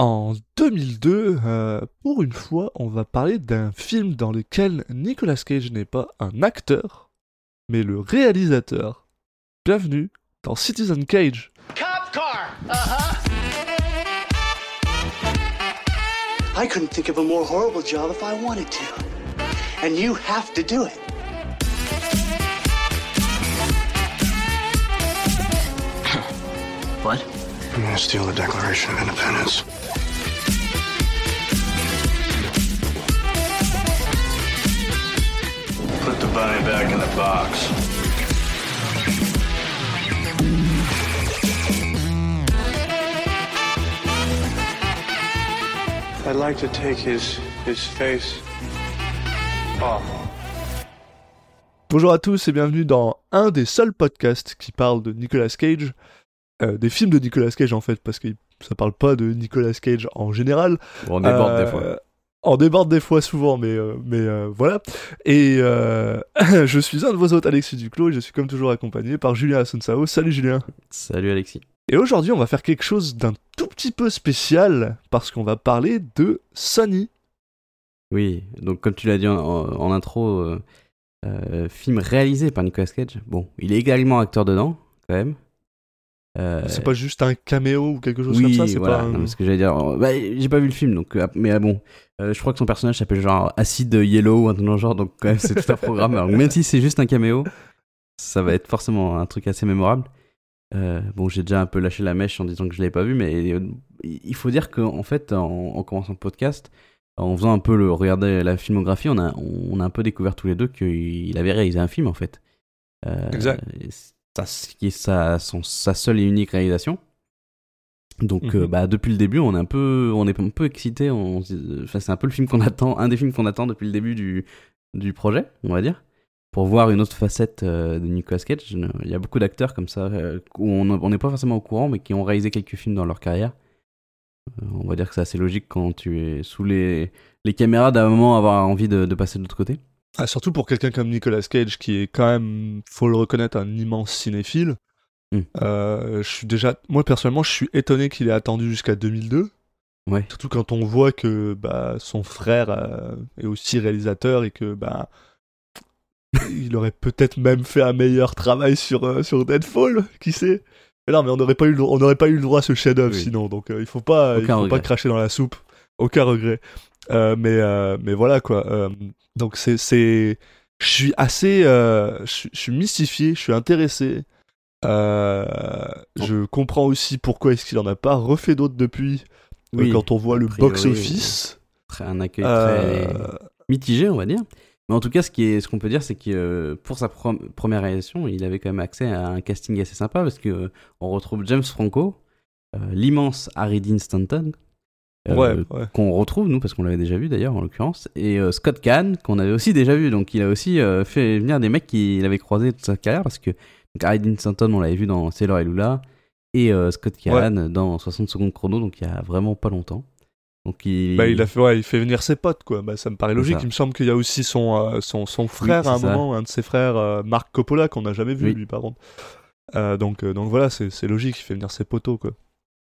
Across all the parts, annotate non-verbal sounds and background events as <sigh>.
En 2002, euh, pour une fois, on va parler d'un film dans lequel Nicolas Cage n'est pas un acteur, mais le réalisateur. Bienvenue dans Citizen Cage. Cop car. Uh huh. I couldn't think of a more horrible job if I wanted to. And you have to do it. What? I'm gonna steal the Declaration of Independence. Put the bunny back in the box. I'd like to take his his face off. Bonjour à tous et bienvenue dans un des seuls podcasts qui parle de Nicolas Cage, euh, des films de Nicolas Cage en fait, parce que ça parle pas de Nicolas Cage en général. On déborde Euh, des fois. On déborde des fois souvent, mais, euh, mais euh, voilà. Et euh, <laughs> je suis un de vos hôtes, Alexis Duclos, et je suis comme toujours accompagné par Julien Asunsao. Salut Julien. Salut Alexis. Et aujourd'hui, on va faire quelque chose d'un tout petit peu spécial, parce qu'on va parler de Sony. Oui, donc comme tu l'as dit en, en intro, euh, euh, film réalisé par Nicolas Cage. Bon, il est également acteur dedans, quand même. Euh, C'est pas juste un caméo ou quelque chose oui, comme ça, c'est voilà, pas un- non, ce que j'allais dire. euh, bah, j'ai pas vu le film, donc, euh, mais ah, bon, euh, je crois que son personnage s'appelle genre Acid Yellow ou un truc genre, donc quand même c'est tout un programme. <laughs> Alors, même si c'est juste un caméo, ça va être forcément un truc assez mémorable. Euh, bon, j'ai déjà un peu lâché la mèche en disant que je l'avais pas vu, mais il faut dire qu'en fait, en, en commençant le podcast, en faisant un peu le regarder la filmographie, on a, on a un peu découvert tous les deux qu'il avait réalisé un film en fait. Exact. Qui est sa, son- sa seule et unique réalisation. Donc, Mhm. euh, bah, depuis le début, on est un peu, on est un peu excité. On, dit- enfin, c'est un peu le film qu'on attend, un des films qu'on attend depuis le début du, du projet, on va dire, pour voir une autre facette euh, de Nicolas Cage. Il y a beaucoup d'acteurs comme ça euh, où on n'est pas forcément au courant, mais qui ont réalisé quelques films dans leur carrière. Euh, on va dire que c'est assez logique quand tu es sous les, les caméras d'un moment avoir envie de, de passer de l'autre côté. Ah, surtout pour quelqu'un comme Nicolas Cage, qui est quand même, faut le reconnaître, un immense cinéphile. Mm. Euh, je suis déjà, moi personnellement, je suis étonné qu'il ait attendu jusqu'à 2002. Ouais. Surtout quand on voit que bah, son frère euh, est aussi réalisateur et que bah, il aurait peut-être même fait un meilleur travail sur, euh, sur Deadfall, qui sait. Mais non, mais on n'aurait pas eu, le- on pas eu le droit à ce chef-d'œuvre Oui. sinon. Donc euh, il faut pas, il faut pas cracher dans la soupe. Aucun regret. Euh, mais euh, mais voilà quoi. Euh, donc c'est c'est, je suis assez, je suis- mystifié, je suis intéressé. Je comprends aussi pourquoi est-ce qu'il en a pas refait d'autres depuis. Oui, quand on voit le box office. Très- un accueil très mitigé, on va dire. Mais en tout cas, ce qui est, ce qu'on peut dire, c'est que euh, pour sa première réalisation, il avait quand même accès à un casting assez sympa parce que euh, on retrouve James Franco, euh, l'immense Harry Dean Stanton, ouais, ouais. qu'on retrouve nous parce qu'on l'avait déjà vu d'ailleurs en l'occurrence, et euh, Scott Kahn qu'on avait aussi déjà vu. Donc il a aussi euh, fait venir des mecs qu'il avait croisés toute sa carrière parce que donc, Harry Dean Stanton, on l'avait vu dans Sailor et Lula, et euh, Scott Kahn dans 60 secondes chrono, donc il y a vraiment pas longtemps. Donc il, Bah, il a fait, ouais, il fait venir ses potes, quoi. Bah, ça me paraît logique. Il me semble qu'il y a aussi son, euh, son, son frère à un ça. moment, un de ses frères, euh, Marc Coppola, qu'on n'a jamais vu, Oui. lui, par contre. Euh, donc, euh, donc voilà, c'est c'est logique, il fait venir ses potos, quoi.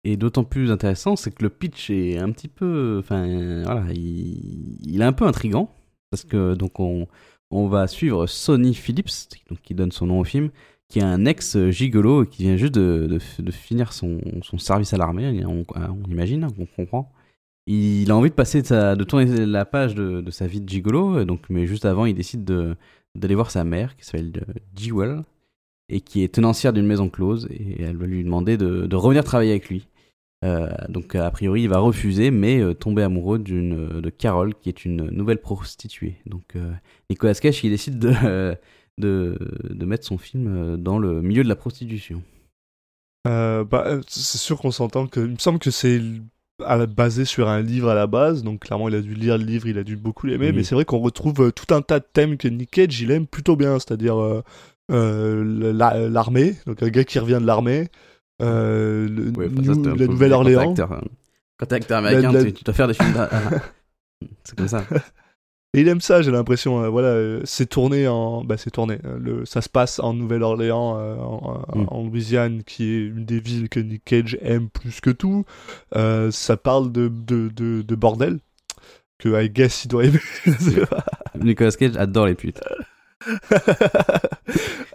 Et d'autant plus intéressant, c'est que le pitch est un petit peu, enfin, voilà, il, est un peu intrigant parce que donc on, on va suivre Sonny Phillips, donc qui donne son nom au film, qui est un ex gigolo et qui vient juste de, de, finir son, son service à l'armée, on, imagine, on comprend. Il a envie de passer de, tourner la page de, sa vie de gigolo, donc, mais juste avant, il décide de d'aller voir sa mère qui s'appelle euh, Jewel et qui est tenancière d'une maison close et elle va lui demander de, de revenir travailler avec lui. Euh, donc a priori il va refuser mais euh, tomber amoureux d'une de Carole qui est une nouvelle prostituée. Donc euh, Nicolas Cage il décide de, <laughs> de, de mettre son film euh, dans le milieu de la prostitution. Euh, bah, euh, c'est sûr qu'on s'entend que. Il me semble que c'est basé sur un livre à la base, donc clairement il a dû lire le livre, il a dû beaucoup l'aimer, mais c'est vrai qu'on retrouve euh, tout un tas de thèmes que Nick Cage il aime plutôt bien, c'est-à-dire euh, euh, la- l'armée, donc un gars qui revient de l'armée, euh, le- Ouais, enfin, ça, New- la Nouvelle-Orléans. Quand t'es acteur, hein. Américain, La- la- tu, tu dois faire des films. d'a- <laughs> C'est comme ça. <laughs> Et il aime ça, j'ai l'impression. euh, voilà, euh, c'est tourné en, bah c'est tourné. le, ça se passe en Nouvelle-Orléans, euh, en, Mm. Louisiane, qui est une des villes que Nick Cage aime plus que tout. Ça parle de, de, de, de bordel que I guess il doit aimer. <laughs> Nicolas Cage adore les putes. <laughs>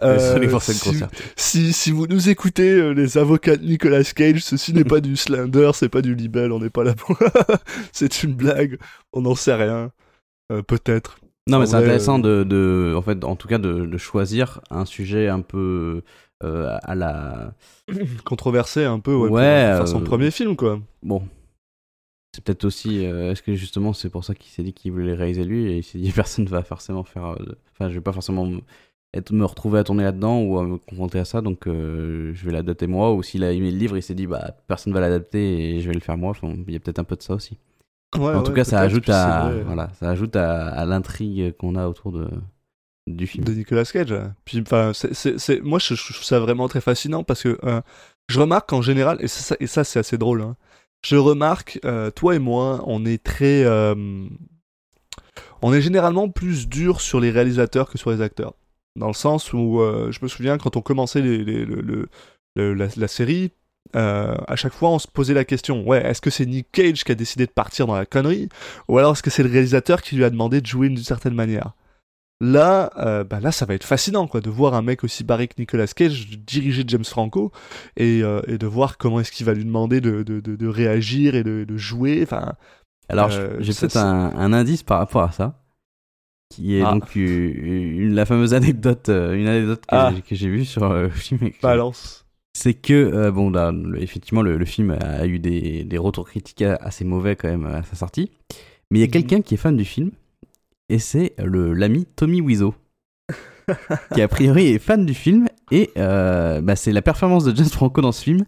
Euh, si, grossièreté. si, si vous nous écoutez, euh, les avocats de Nicolas Cage, ceci n'est pas du Slender, c'est pas du libelle, on n'est pas là pour. <laughs> c'est une blague, on n'en sait rien. Euh, Peut-être. Non, mais c'est intéressant de, de, en fait, en tout cas, de, de choisir un sujet un peu à la. <coughs> Controversé un peu, ouais, Ouais, pour faire son premier film, quoi. Bon. C'est peut-être aussi. euh, Est-ce que justement, c'est pour ça qu'il s'est dit qu'il voulait réaliser lui et il s'est dit <laughs> personne va forcément faire. euh, Enfin, je vais pas forcément me- être, me retrouver à tourner là-dedans ou à me confronter à ça, donc euh, je vais l'adapter moi. Ou s'il a aimé le livre, il s'est dit bah personne va l'adapter et je vais le faire moi. Enfin, il y a peut-être un peu de ça aussi. Ouais, en tout ouais, cas, ça ajoute à, voilà, ça ajoute à, à l'intrigue qu'on a autour de, du film. de Nicolas Cage. Puis, enfin, moi, je, je trouve ça vraiment très fascinant parce que euh, je remarque qu'en général, et ça, et ça c'est assez drôle, hein, je remarque, euh, toi et moi, on est très. euh, on est généralement plus dur sur les réalisateurs que sur les acteurs. Dans le sens où, euh, je me souviens, quand on commençait la, la série, à chaque fois, on se posait la question ouais, est-ce que c'est Nick Cage qui a décidé de partir dans la connerie? Ou alors est-ce que c'est le réalisateur qui lui a demandé de jouer d'une certaine manière? Là, euh, bah là, ça va être fascinant, quoi, de voir un mec aussi barré que Nicolas Cage diriger James Franco et, euh, et de voir comment est-ce qu'il va lui demander de, de, de, de réagir et de, jouer. Enfin, Alors, Euh, j'ai peut-être un, un indice par rapport à ça, qui est Ah. donc une, la fameuse anecdote, euh, une anecdote que, Ah. j'ai- que j'ai vue sur le film. balance. C'est que, bon, là, effectivement, le, le film a eu des, des retours critiques assez mauvais quand même à sa sortie. Mais il y a Mhm. quelqu'un qui est fan du film, et c'est l'ami Tommy Wiseau, qui a priori est fan du film, et euh, bah, c'est la performance de James Franco dans ce film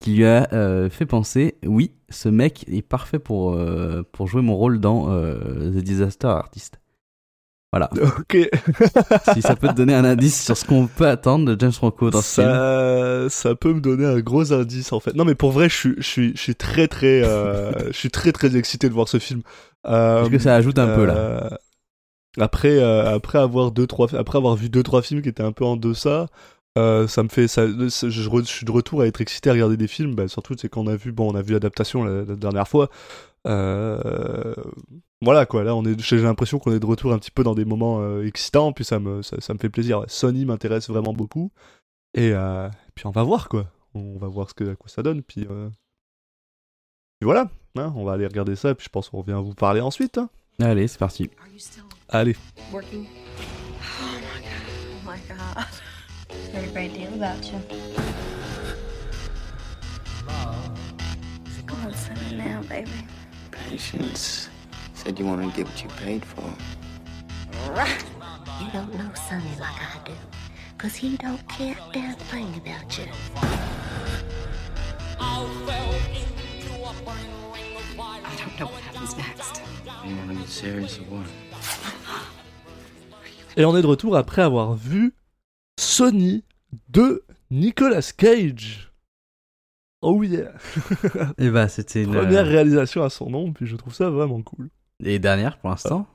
qui lui a euh, fait penser, oui, ce mec est parfait pour, euh, pour jouer mon rôle dans The Disaster Artist. Voilà. Ok. <laughs> si ça peut te donner un indice sur ce qu'on peut attendre de James Franco dans ce film. ça, ça peut me donner un gros indice en fait. Non mais pour vrai, je suis, je suis, je suis très très, <laughs> je suis très très excité de voir ce film. Est-ce que ça ajoute un peu là? Après, euh, après avoir vu deux trois films qui étaient un peu en deçà, euh, ça me fait, je, suis de retour à être excité à regarder des films. Bah, surtout c'est qu'on a vu, on a vu l'adaptation la, dernière fois. Euh, voilà quoi, là on est, j'ai l'impression qu'on est de retour un petit peu dans des moments excitants, puis ça me, ça, me fait plaisir. Sony m'intéresse vraiment beaucoup, et puis on va voir quoi, on va voir ce que, à quoi ça donne, puis, puis voilà, hein, on va aller regarder ça, puis je pense qu'on revient vous parler ensuite. hein. Allez, c'est parti. Are you still Allez. working? Oh my god. Oh my god. Heard a great deal about you. Come on, Sonny, now, baby. Patience. Said you wanted to get what you paid for. Right. You don't know Sonny like I do, 'cause he don't care a damn thing about you. I don't know what happens next. You want to get serious or what? Et on est de retour après avoir vu Sony de Nicolas Cage. Oh yeah <laughs> Et bah, c'était une. Première réalisation à son nom, puis je trouve ça vraiment cool. Et dernière pour l'instant.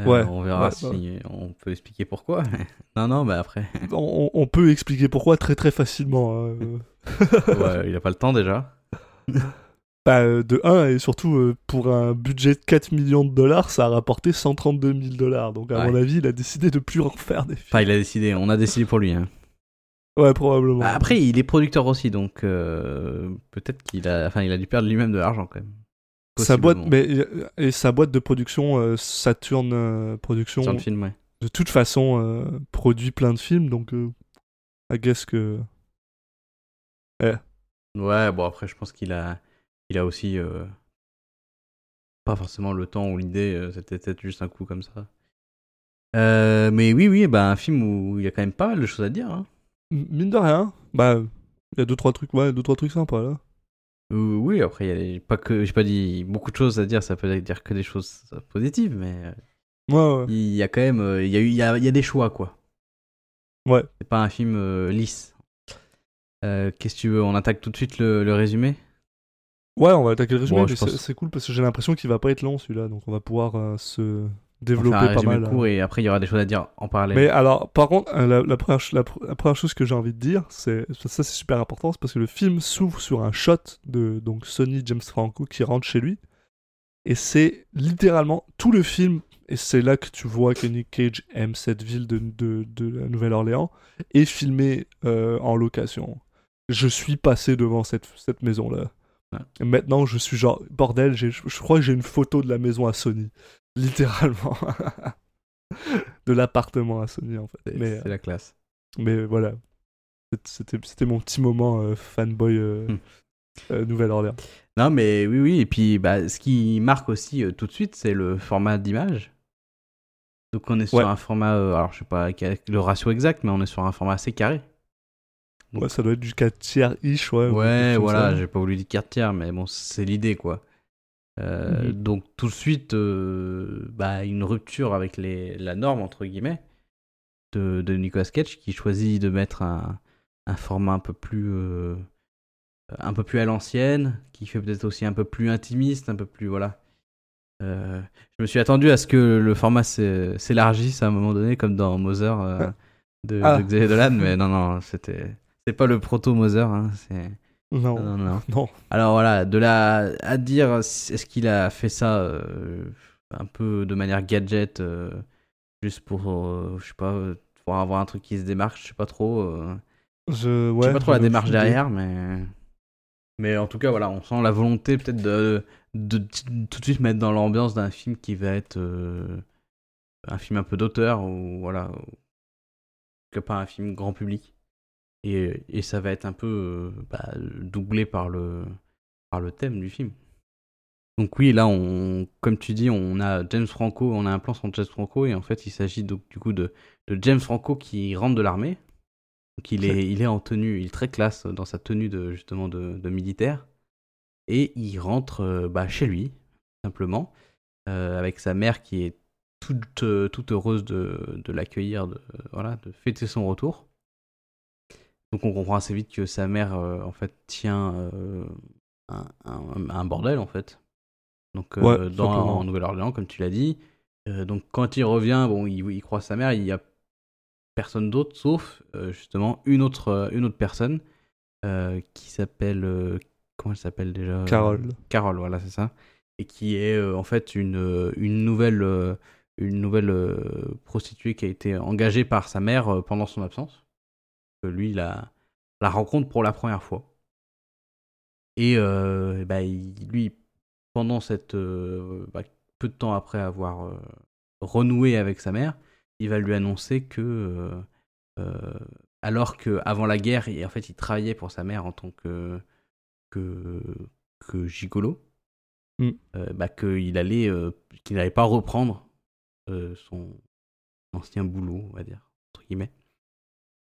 Euh, Ouais, On verra ouais, si ouais. on peut expliquer pourquoi. <laughs> non, non, bah après. On, on peut expliquer pourquoi très très facilement. hein. Ouais, il a pas le temps déjà. <laughs> Bah, euh, de 1 et surtout euh, pour un budget de 4 millions de dollars, ça a rapporté 132 000 dollars. Donc à Ouais. mon avis, il a décidé de plus en faire des films. Enfin, il a décidé, on a décidé pour lui. hein. Ouais, probablement. Bah, après, il est producteur aussi, donc euh, peut-être qu'il a, enfin, il a dû perdre lui-même de l'argent quand même. sa boîte, Possiblement. mais et sa boîte de production euh, Saturn euh, Production, Sur le film, ouais. de toute façon euh, produit plein de films, donc euh, I guess que Ouais, bon après, je pense qu'il a, il a aussi euh, pas forcément le temps ou l'idée. euh, C'était peut-être juste un coup comme ça. Euh, mais oui, oui, bah un film où il y a quand même pas mal de choses à dire. Hein. mine de rien, bah il y a deux trois trucs, ouais, deux trois trucs sympas là. Oui, après, il y a pas que, j'ai pas dit beaucoup de choses à dire, ça peut dire que des choses positives, mais Ouais, ouais. il y a quand même, il y a eu, il y a, il y a des choix, quoi. Ouais. C'est pas un film euh, lisse. Euh, Qu'est-ce que tu veux On attaque tout de suite le, le résumé? Ouais, on va attaquer le résumé, Bon, mais c'est pense- c'est cool parce que j'ai l'impression qu'il va pas être long celui-là, donc on va pouvoir euh, se développer Enfin, pas mal. court euh. et après il y aura des choses à dire en parallèle. Mais alors, par contre, euh, la, la première, ch- la, pr- la première chose que j'ai envie de dire, c'est ça, c'est super important, c'est parce que le film s'ouvre sur un shot de donc Sonny James Franco qui rentre chez lui, et c'est littéralement tout le film. Et c'est là que tu vois que Nick Cage aime cette ville de, de, de la Nouvelle-Orléans, est filmé euh, en location. Je suis passé devant cette, cette maison-là. Ouais. Maintenant, je suis genre, bordel, je crois que j'ai une photo de la maison à Sony. <laughs> Littéralement. <laughs> de l'appartement à Sony, en fait. C'est la classe. mais voilà. C'était mon petit moment euh, fanboy euh, Hmm. euh, Nouvelle-Orléans. Non, mais oui, oui. Et puis, bah, ce qui marque aussi euh, tout de suite, c'est le format d'image. Donc, on est sur Ouais. un format, euh, alors je sais pas le ratio exact, mais on est sur un format assez carré. Ouais, ça doit être du 4 tiers ish, ouais. ou Ouais, voilà, j'ai pas voulu dire carte tiers, mais bon, c'est l'idée, quoi. Euh, Mhm. Donc, tout de suite, euh, bah, une rupture avec les, la norme, entre guillemets, de, de Nicolas Cage, qui choisit de mettre un, un format un peu plus. euh, un peu plus à l'ancienne, qui fait peut-être aussi un peu plus intimiste, un peu plus. Voilà. Je me suis attendu à ce que le format s'é- s'élargisse à un moment donné, comme dans Mother euh, de, Ah. de Xavier Dolan, mais non, non, c'était. C'est pas le proto Mother, hein, c'est. Non, Non, non, non. non. Alors voilà, de là à dire est-ce qu'il a fait ça euh, un peu de manière gadget, euh, juste pour, euh, je sais pas, pour avoir un truc qui se démarque, je sais pas trop. Je, sais pas trop la démarche derrière, mais. Mais en tout cas, voilà, on sent la volonté peut-être de, de, tout de suite mettre dans l'ambiance d'un film qui va être un film un peu d'auteur, ou voilà, ou- que pas un film grand public. Et, et ça va être un peu euh, bah, doublé par le, par le thème du film. Donc oui, là, on, comme tu dis, on a James Franco, on a un plan sur James Franco, et en fait, il s'agit donc du coup de, de James Franco qui rentre de l'armée. Donc il est, il est en tenue, il est très classe dans sa tenue de justement de, de militaire, et il rentre euh, bah, chez lui simplement euh, avec sa mère qui est toute, euh, toute heureuse de, de l'accueillir, de voilà, de fêter son retour. Donc on comprend assez vite que sa mère euh, en fait tient euh, un, un- un bordel en fait. Donc euh, Ouais, dans en Nouvelle-Orléans comme tu l'as dit. Donc quand il revient, bon, il, il croise sa mère, il y a personne d'autre sauf justement une autre une autre personne qui s'appelle comment elle s'appelle déjà? Carole. Carole, voilà, c'est ça. Et qui est en fait une, une nouvelle, une nouvelle prostituée qui a été engagée par sa mère pendant son absence. Que lui, la, la rencontre pour la première fois. Et euh, bah, il- lui, pendant cette. euh, bah, peu de temps après avoir euh, renoué avec sa mère, il va lui annoncer que. euh, alors qu'avant la guerre, il- en fait, il travaillait pour sa mère en tant que que, que gigolo, Mm. bah, qu'il allait, qu'il n'allait pas reprendre son ancien boulot, on va dire, entre guillemets,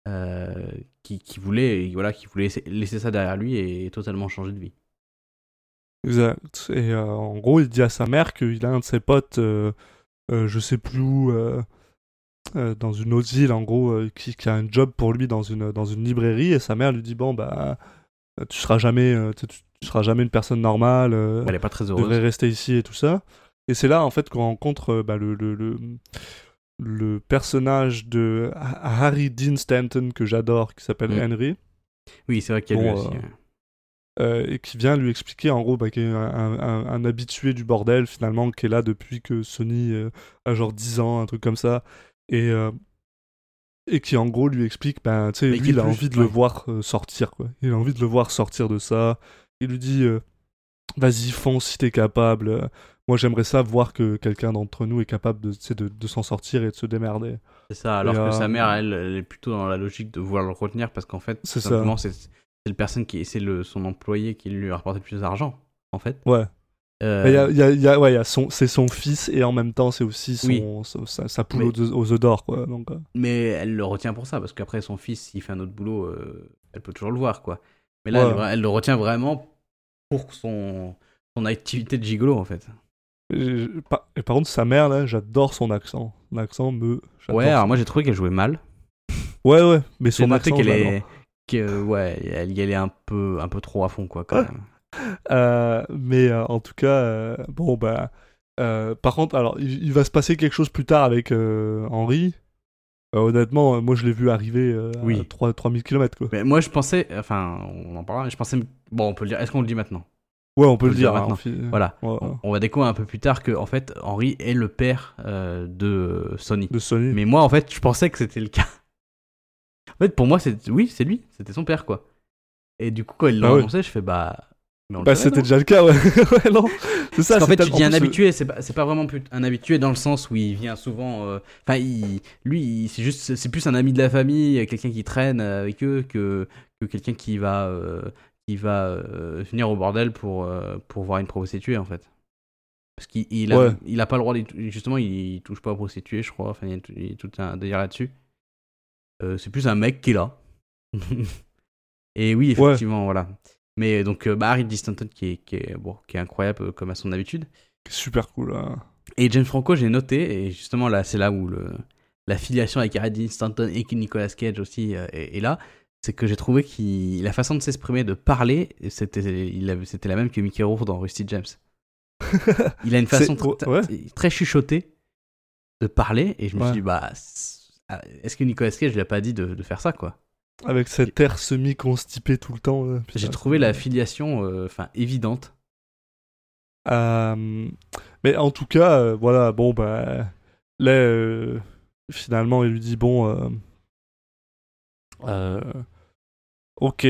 euh, qui, qui voulait, voilà, qui voulait laisser, ça derrière lui et totalement changer de vie. Exact. Et euh, en gros, il dit à sa mère qu'il a un de ses potes, euh, euh, je sais plus où, euh, dans une autre ville, en gros, qui, qui a un job pour lui dans une, dans une librairie. Et sa mère lui dit Bon, bah, tu seras jamais, tu, tu seras jamais une personne normale. Elle est pas très tu heureuse. devrais rester ici et tout ça. Et c'est là, en fait, qu'on rencontre bah, le, le, le, le personnage de Ha- Harry Dean Stanton, que j'adore, qui s'appelle. Henry. Oui, c'est vrai qu'il y a lui Bon, aussi. euh, euh, et qui vient lui expliquer en gros bah, qu'il est un, un- un habitué du bordel finalement qui est là depuis que Sony euh, a genre 10 ans, un truc comme ça, et, euh, et qui en gros lui explique, ben tu sais, lui il a plus- envie de le voir sortir quoi, il a envie de le voir sortir de ça, il lui dit vas-y fonce si t'es capable, moi j'aimerais ça voir que quelqu'un d'entre nous est capable de, s'en sortir et de se démerder. C'est ça, alors Et, que euh, sa mère, elle, elle est plutôt dans la logique de vouloir le retenir parce qu'en fait, C'est simplement, c'est le personne qui, c'est le son employé qui lui a rapporté le plus d'argent, en fait. Ouais. Euh, y a, y a- y a- ouais, il y a son, c'est son fils et en même temps c'est aussi son, Oui. son- sa, sa poule Mais- aux, œufs- d'or quoi. Donc, euh, Mais elle le retient pour ça, parce qu'après son fils, s'il fait un autre boulot, euh, elle peut toujours le voir, quoi. Mais là, Ouais. elle, elle le retient vraiment pour son, son activité de gigolo, en fait. Et, par, et par contre, sa mère, là, j'adore son accent. L'accent me. Ouais, alors moi j'ai trouvé qu'elle jouait mal. Ouais, ouais, mais son accent. qu'elle est, ouais, elle y allait un peu, un peu trop à fond, quoi, quand même. <laughs> Euh, mais euh, en tout cas, euh, bon, bah. Par contre, alors, il, il va se passer quelque chose plus tard avec Henry. Euh, honnêtement, moi, je l'ai vu arriver Oui. à 3, 3000 km, quoi. Mais moi, je pensais, enfin, on en parlera, je pensais, bon, on peut le dire, est-ce qu'on le dit maintenant? Ouais, on peut le le dire dire. maintenant. en Voilà. Ouais, ouais. On, va découvrir un peu plus tard que, en fait, Henry est le père euh, de Sony. De Sony. Mais moi, en fait, je pensais que c'était le cas. <laughs> En fait, pour moi, c'est oui, c'est lui, c'était son père, quoi. Et du coup, quand ils l'ont Ah ouais. annoncé, je fais bah. Mais on le Bah, c'était déjà le cas, ouais. <laughs> ouais, non. C'est ça, c'est fait, tu dis en un euh, habitué, c'est pas, pas vraiment un habitué dans le sens où il vient souvent. euh, Enfin, il- lui, il- c'est juste, c'est plus un ami de la famille, quelqu'un qui traîne avec eux que, que quelqu'un qui va, euh, qui va euh, venir au bordel pour, euh, pour voir une prostituée, en fait. Parce qu'il il a, Ouais. il a pas le droit, justement, il, touche pas aux prostituées, je crois. Enfin, il y a tout, il y a tout un délire là-dessus. Euh, c'est plus un mec qui est là. <laughs> Et oui, effectivement, voilà. Mais donc, euh, bah, Harry D. Stanton qui est, qui est, bon, qui est incroyable comme à son habitude. Super cool. hein. Et James Franco, j'ai noté, et justement là, c'est là où le, la filiation avec Harry Dean Stanton et Nicolas Cage aussi est, est là, c'est que j'ai trouvé qu'il la façon de s'exprimer, de parler, c'était la même que Mickey Rourke dans Rusty James. <laughs> Il a une façon tr- ouais. très chuchotée de parler, et je me Ouais. suis dit, bah, ah, est-ce que Nicolas Cage lui a pas dit de, de faire ça, quoi? Avec cet air semi-constipé tout le temps. J'ai trouvé la filiation, euh, évidente. Euh, mais en tout cas, euh, voilà, bon, bah. Là, finalement, il lui dit bon. Euh, ok.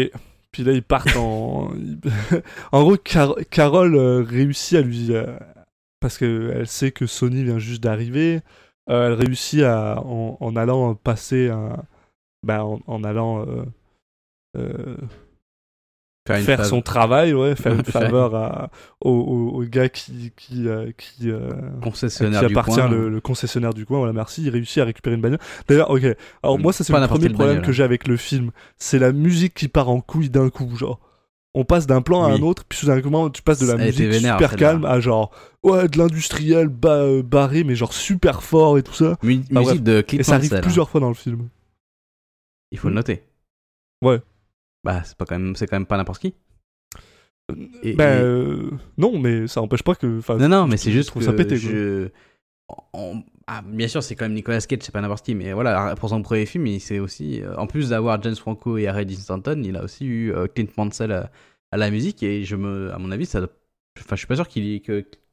Puis là, ils partent en. <laughs> en gros, Car- Carole euh, réussit à lui. euh, parce qu'elle sait que Sony vient juste d'arriver. elle réussit à. En, allant passer un. Bah, en, en allant. Faire, son travail, ouais, faire une faveur à, au, au- au gars qui, qui, euh, qui, euh, concessionnaire qui du appartient, coin. le, le concessionnaire du coin, voilà, merci, il réussit à récupérer une bagnole. D'ailleurs, ok, alors moi, ça c'est le premier problème bagnole, que hein. j'ai avec le film, c'est la musique qui part en couille d'un coup, genre. On passe d'un plan à un autre, puis soudainement, tu passes de la musique vénère, super calme à genre, ouais, de l'industriel ba- euh, barré, mais genre super fort et tout ça. Mu- musique de Clint Et ça arrive hein. plusieurs fois dans le film. Il faut le noter. Ouais. Bah, c'est pas quand même, c'est quand même pas n'importe qui. Et- ben, et- euh, non, mais ça empêche pas que. Non, non, mais c'est juste que ça pété, je... on- ah, bien sûr, c'est quand même Nicolas Cage, c'est pas n'importe qui, mais voilà, pour son premier film, il c'est aussi, euh, en plus d'avoir James Franco et Harry Dean Stanton, il a aussi eu euh, Clint Mansell à, à la musique, et je me, à mon avis, ça, enfin, je suis pas sûr qu'il ait,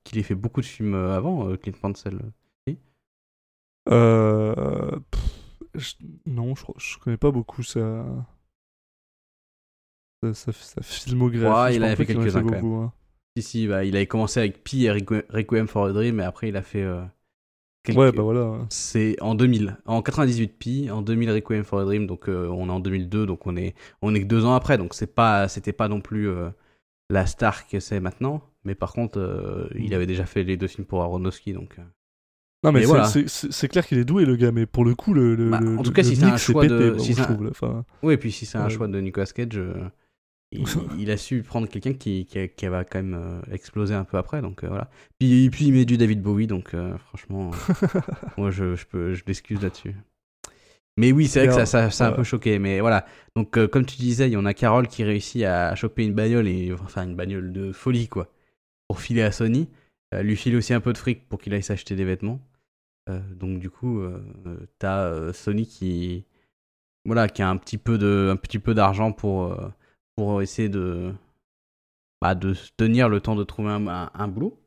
qu'il ait fait beaucoup de films avant, Clint Mansell. Euh, pff, je- non, je, je connais pas beaucoup sa, sa, sa- sa filmographie. Ouais, il avait pas fait quelques-uns, quand beaucoup, hein. Si, si, bah, il avait commencé avec Pi et Requ- Requiem for a Dream, et après il a fait. euh, quelques- Ouais, bah voilà. C'est en 2000, en 98 Pi, en 2000 Requiem for a Dream, donc euh, on est en 2002, donc on est on est que deux ans après, donc c'est pas c'était pas non plus euh, la star que c'est maintenant, mais par contre il avait déjà fait les deux films pour Aronofsky, donc. Non, mais Mais c'est- voilà. clair qu'il est doué, le gars, mais pour le coup, le, Bah, le- en tout cas, le si c'est un choix de- pété, si c'est un- trouve. là. Enfin, Oui, et puis si c'est un Ouais. choix de Nicolas Cage, euh, il, <laughs> il a su prendre quelqu'un qui, qui, qui va quand même euh, exploser un peu après, donc euh, voilà. Puis, puis il met du David Bowie, donc euh, franchement, <laughs> moi je, je, peux, je l'excuse là-dessus. Mais oui, c'est vrai que ça, ça, ça a un peu choqué, mais voilà. Donc euh, comme tu disais, il y en a Carole qui réussit à choper une bagnole, et enfin une bagnole de folie, quoi, pour filer à Sony. Lui file aussi un peu de fric pour qu'il aille s'acheter des vêtements. Donc du coup, t'as Sony qui, voilà, qui a un petit peu de, un petit peu d'argent pour, pour essayer de, bah, de tenir le temps de trouver un, un, un boulot.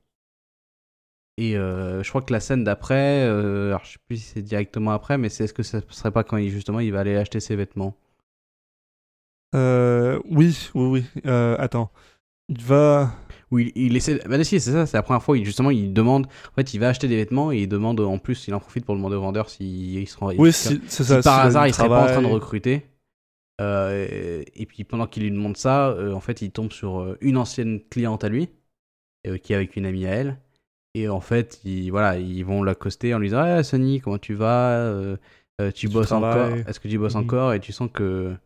Et euh, je crois que la scène d'après, euh, alors je sais plus si c'est directement après, mais c'est est-ce que ça serait pas quand il justement il va aller acheter ses vêtements? Euh, oui, oui, oui. Attends. Il va. Oui, il, il essaie. Bah, si, c'est ça, c'est la première fois. Il, justement, il demande. En fait, il va acheter des vêtements et il demande en plus, il en profite pour demander au vendeur s'il il se rend. Oui, si- si- c'est si ça. par hasard il serait pas en train de recruter. Euh, et puis pendant qu'il lui demande ça, euh, en fait, il tombe sur euh, une ancienne cliente à lui, euh, qui est avec une amie à elle. Et en fait, ils, voilà, ils vont l'accoster en lui disant Ah, Sonny, comment tu vas? Tu, Tu bosses travailles? Encore Est-ce que tu bosses Mhm. encore Et tu sens que,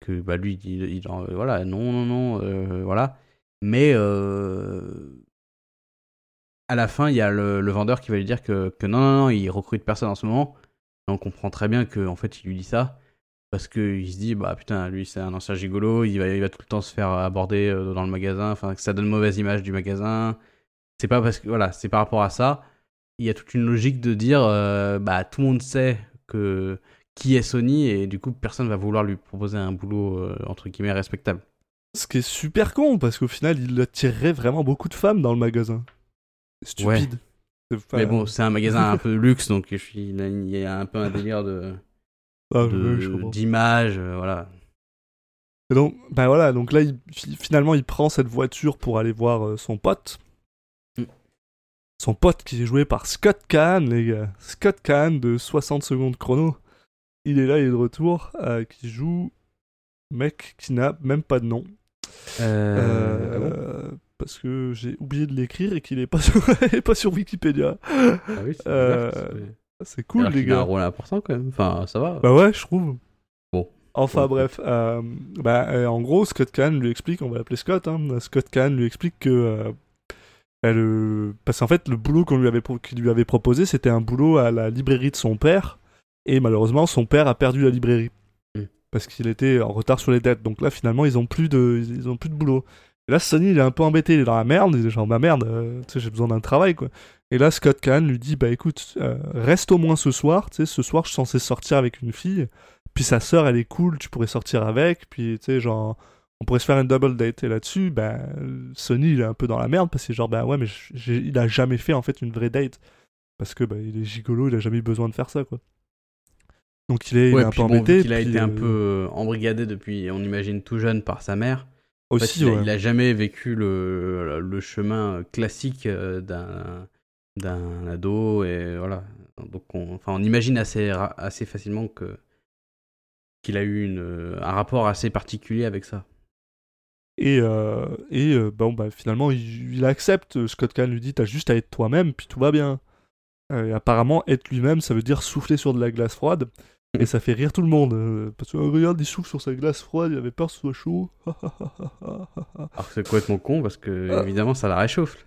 que bah, lui, il, il- voilà, non, non, non, voilà. Mais à la fin, il y a le, le vendeur qui va lui dire que, que non, non, non, il recrute personne en ce moment. Et on comprend très bien que en fait, il lui dit ça parce qu'il se dit bah putain, lui c'est un ancien gigolo, il va, il va tout le temps se faire aborder euh, dans le magasin, enfin que ça donne mauvaise image du magasin. c'est pas parce que voilà, c'est par rapport à ça. Il y a toute une logique de dire, euh, bah tout le monde sait que qui est Sony et du coup personne va vouloir lui proposer un boulot euh, entre guillemets respectable. Ce qui est super con, parce qu'au final, il attirerait vraiment beaucoup de femmes dans le magasin. Ouais. Stupide. Mais bon, c'est un magasin un peu luxe, donc il y a un peu un délire de ah, de- ouais, je comprends. d'image, euh, voilà. Et donc, ben voilà, donc là, il- finalement, il prend cette voiture pour aller voir euh, son pote. Mm. Son pote qui est joué par Scott Kahn, les gars. Scott Kahn de 60 secondes chrono. Il est là, il est de retour, euh, qui joue mec qui n'a même pas de nom. Euh, ah bon? parce que j'ai oublié de l'écrire et qu'il est pas <laughs> sur, pas Wikipédia. Ah oui, c'est c'est- cool, Alors les qu'il a un gars. rôle important quand même. Enfin, ça va. Bah ouais, je trouve. Bon. Enfin bref, euh, bah, euh, en gros, Scott Kahn lui explique, on va l'appeler Scott, hein, Scott Kahn lui explique que... euh, bah, Parce qu'en fait, le boulot qu'on lui avait, qu'il lui avait proposé, c'était un boulot à la librairie de son père, et malheureusement, son père a perdu la librairie. Mm. Parce qu'il était en retard sur les dettes. Donc là, finalement, ils ont plus de, ils ont plus de boulot. Et là, Sonny, il est un peu embêté, il est dans la merde, il est genre, bah merde, euh, tu sais, j'ai besoin d'un travail, quoi. Et là, Scott Kahn lui dit, bah écoute, euh, reste au moins ce soir, tu sais, ce soir, je suis censé sortir avec une fille, puis sa sœur, elle est cool, tu pourrais sortir avec, puis tu sais, genre, on pourrait se faire une double date. Et là-dessus, bah, Sonny, il est un peu dans la merde, parce que genre, bah ouais, mais il a jamais fait, en fait, une vraie date. Parce que, bah, il est gigolo, il a jamais eu besoin de faire ça, quoi. Donc il est, il un peu bon, embêté. qu'il a été un euh, peu embrigadé depuis, on imagine tout jeune par sa mère. En fait, Aussi, il, a, ouais. il a jamais vécu le, le chemin classique euh, d'un d'un ado et voilà. Donc on, enfin, on imagine assez facilement que qu'il a eu une, un rapport assez particulier avec ça. Et, euh, et euh, bon, bah, finalement, il, il accepte. Scott Kahn lui dit T'as juste à être toi-même, puis tout va bien. Et apparemment, être lui-même, ça veut dire souffler sur de la glace froide. Et ça fait rire tout le monde. euh, parce que euh, regarde, il souffle sur sa glace froide, il avait peur que ce soit chaud. <laughs> Alors que c'est complètement con parce que Ah. évidemment ça la réchauffe.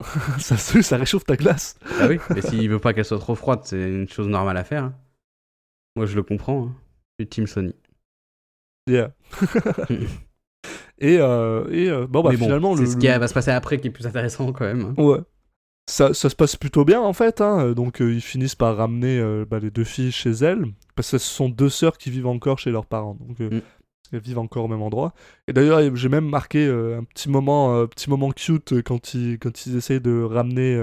<laughs> ça, se- ça réchauffe ta glace. Ah oui, mais s'il veut pas qu'elle soit trop froide, c'est une chose normale à faire. hein. Moi je le comprends. Hein. Je suis Team Sony. Yeah. <laughs> et euh, et euh, bon, bah, mais bon, finalement, c'est le, ce le- qui va se passer après qui est plus intéressant quand même. hein. Ouais. Ça, ça se passe plutôt bien en fait, hein. donc euh, ils finissent par ramener euh, bah, les deux filles chez elles, parce que ce sont deux sœurs qui vivent encore chez leurs parents, donc euh, Mm. elles vivent encore au même endroit. Et d'ailleurs j'ai même marqué un petit moment, euh, petit moment cute quand ils, quand ils essayent de ramener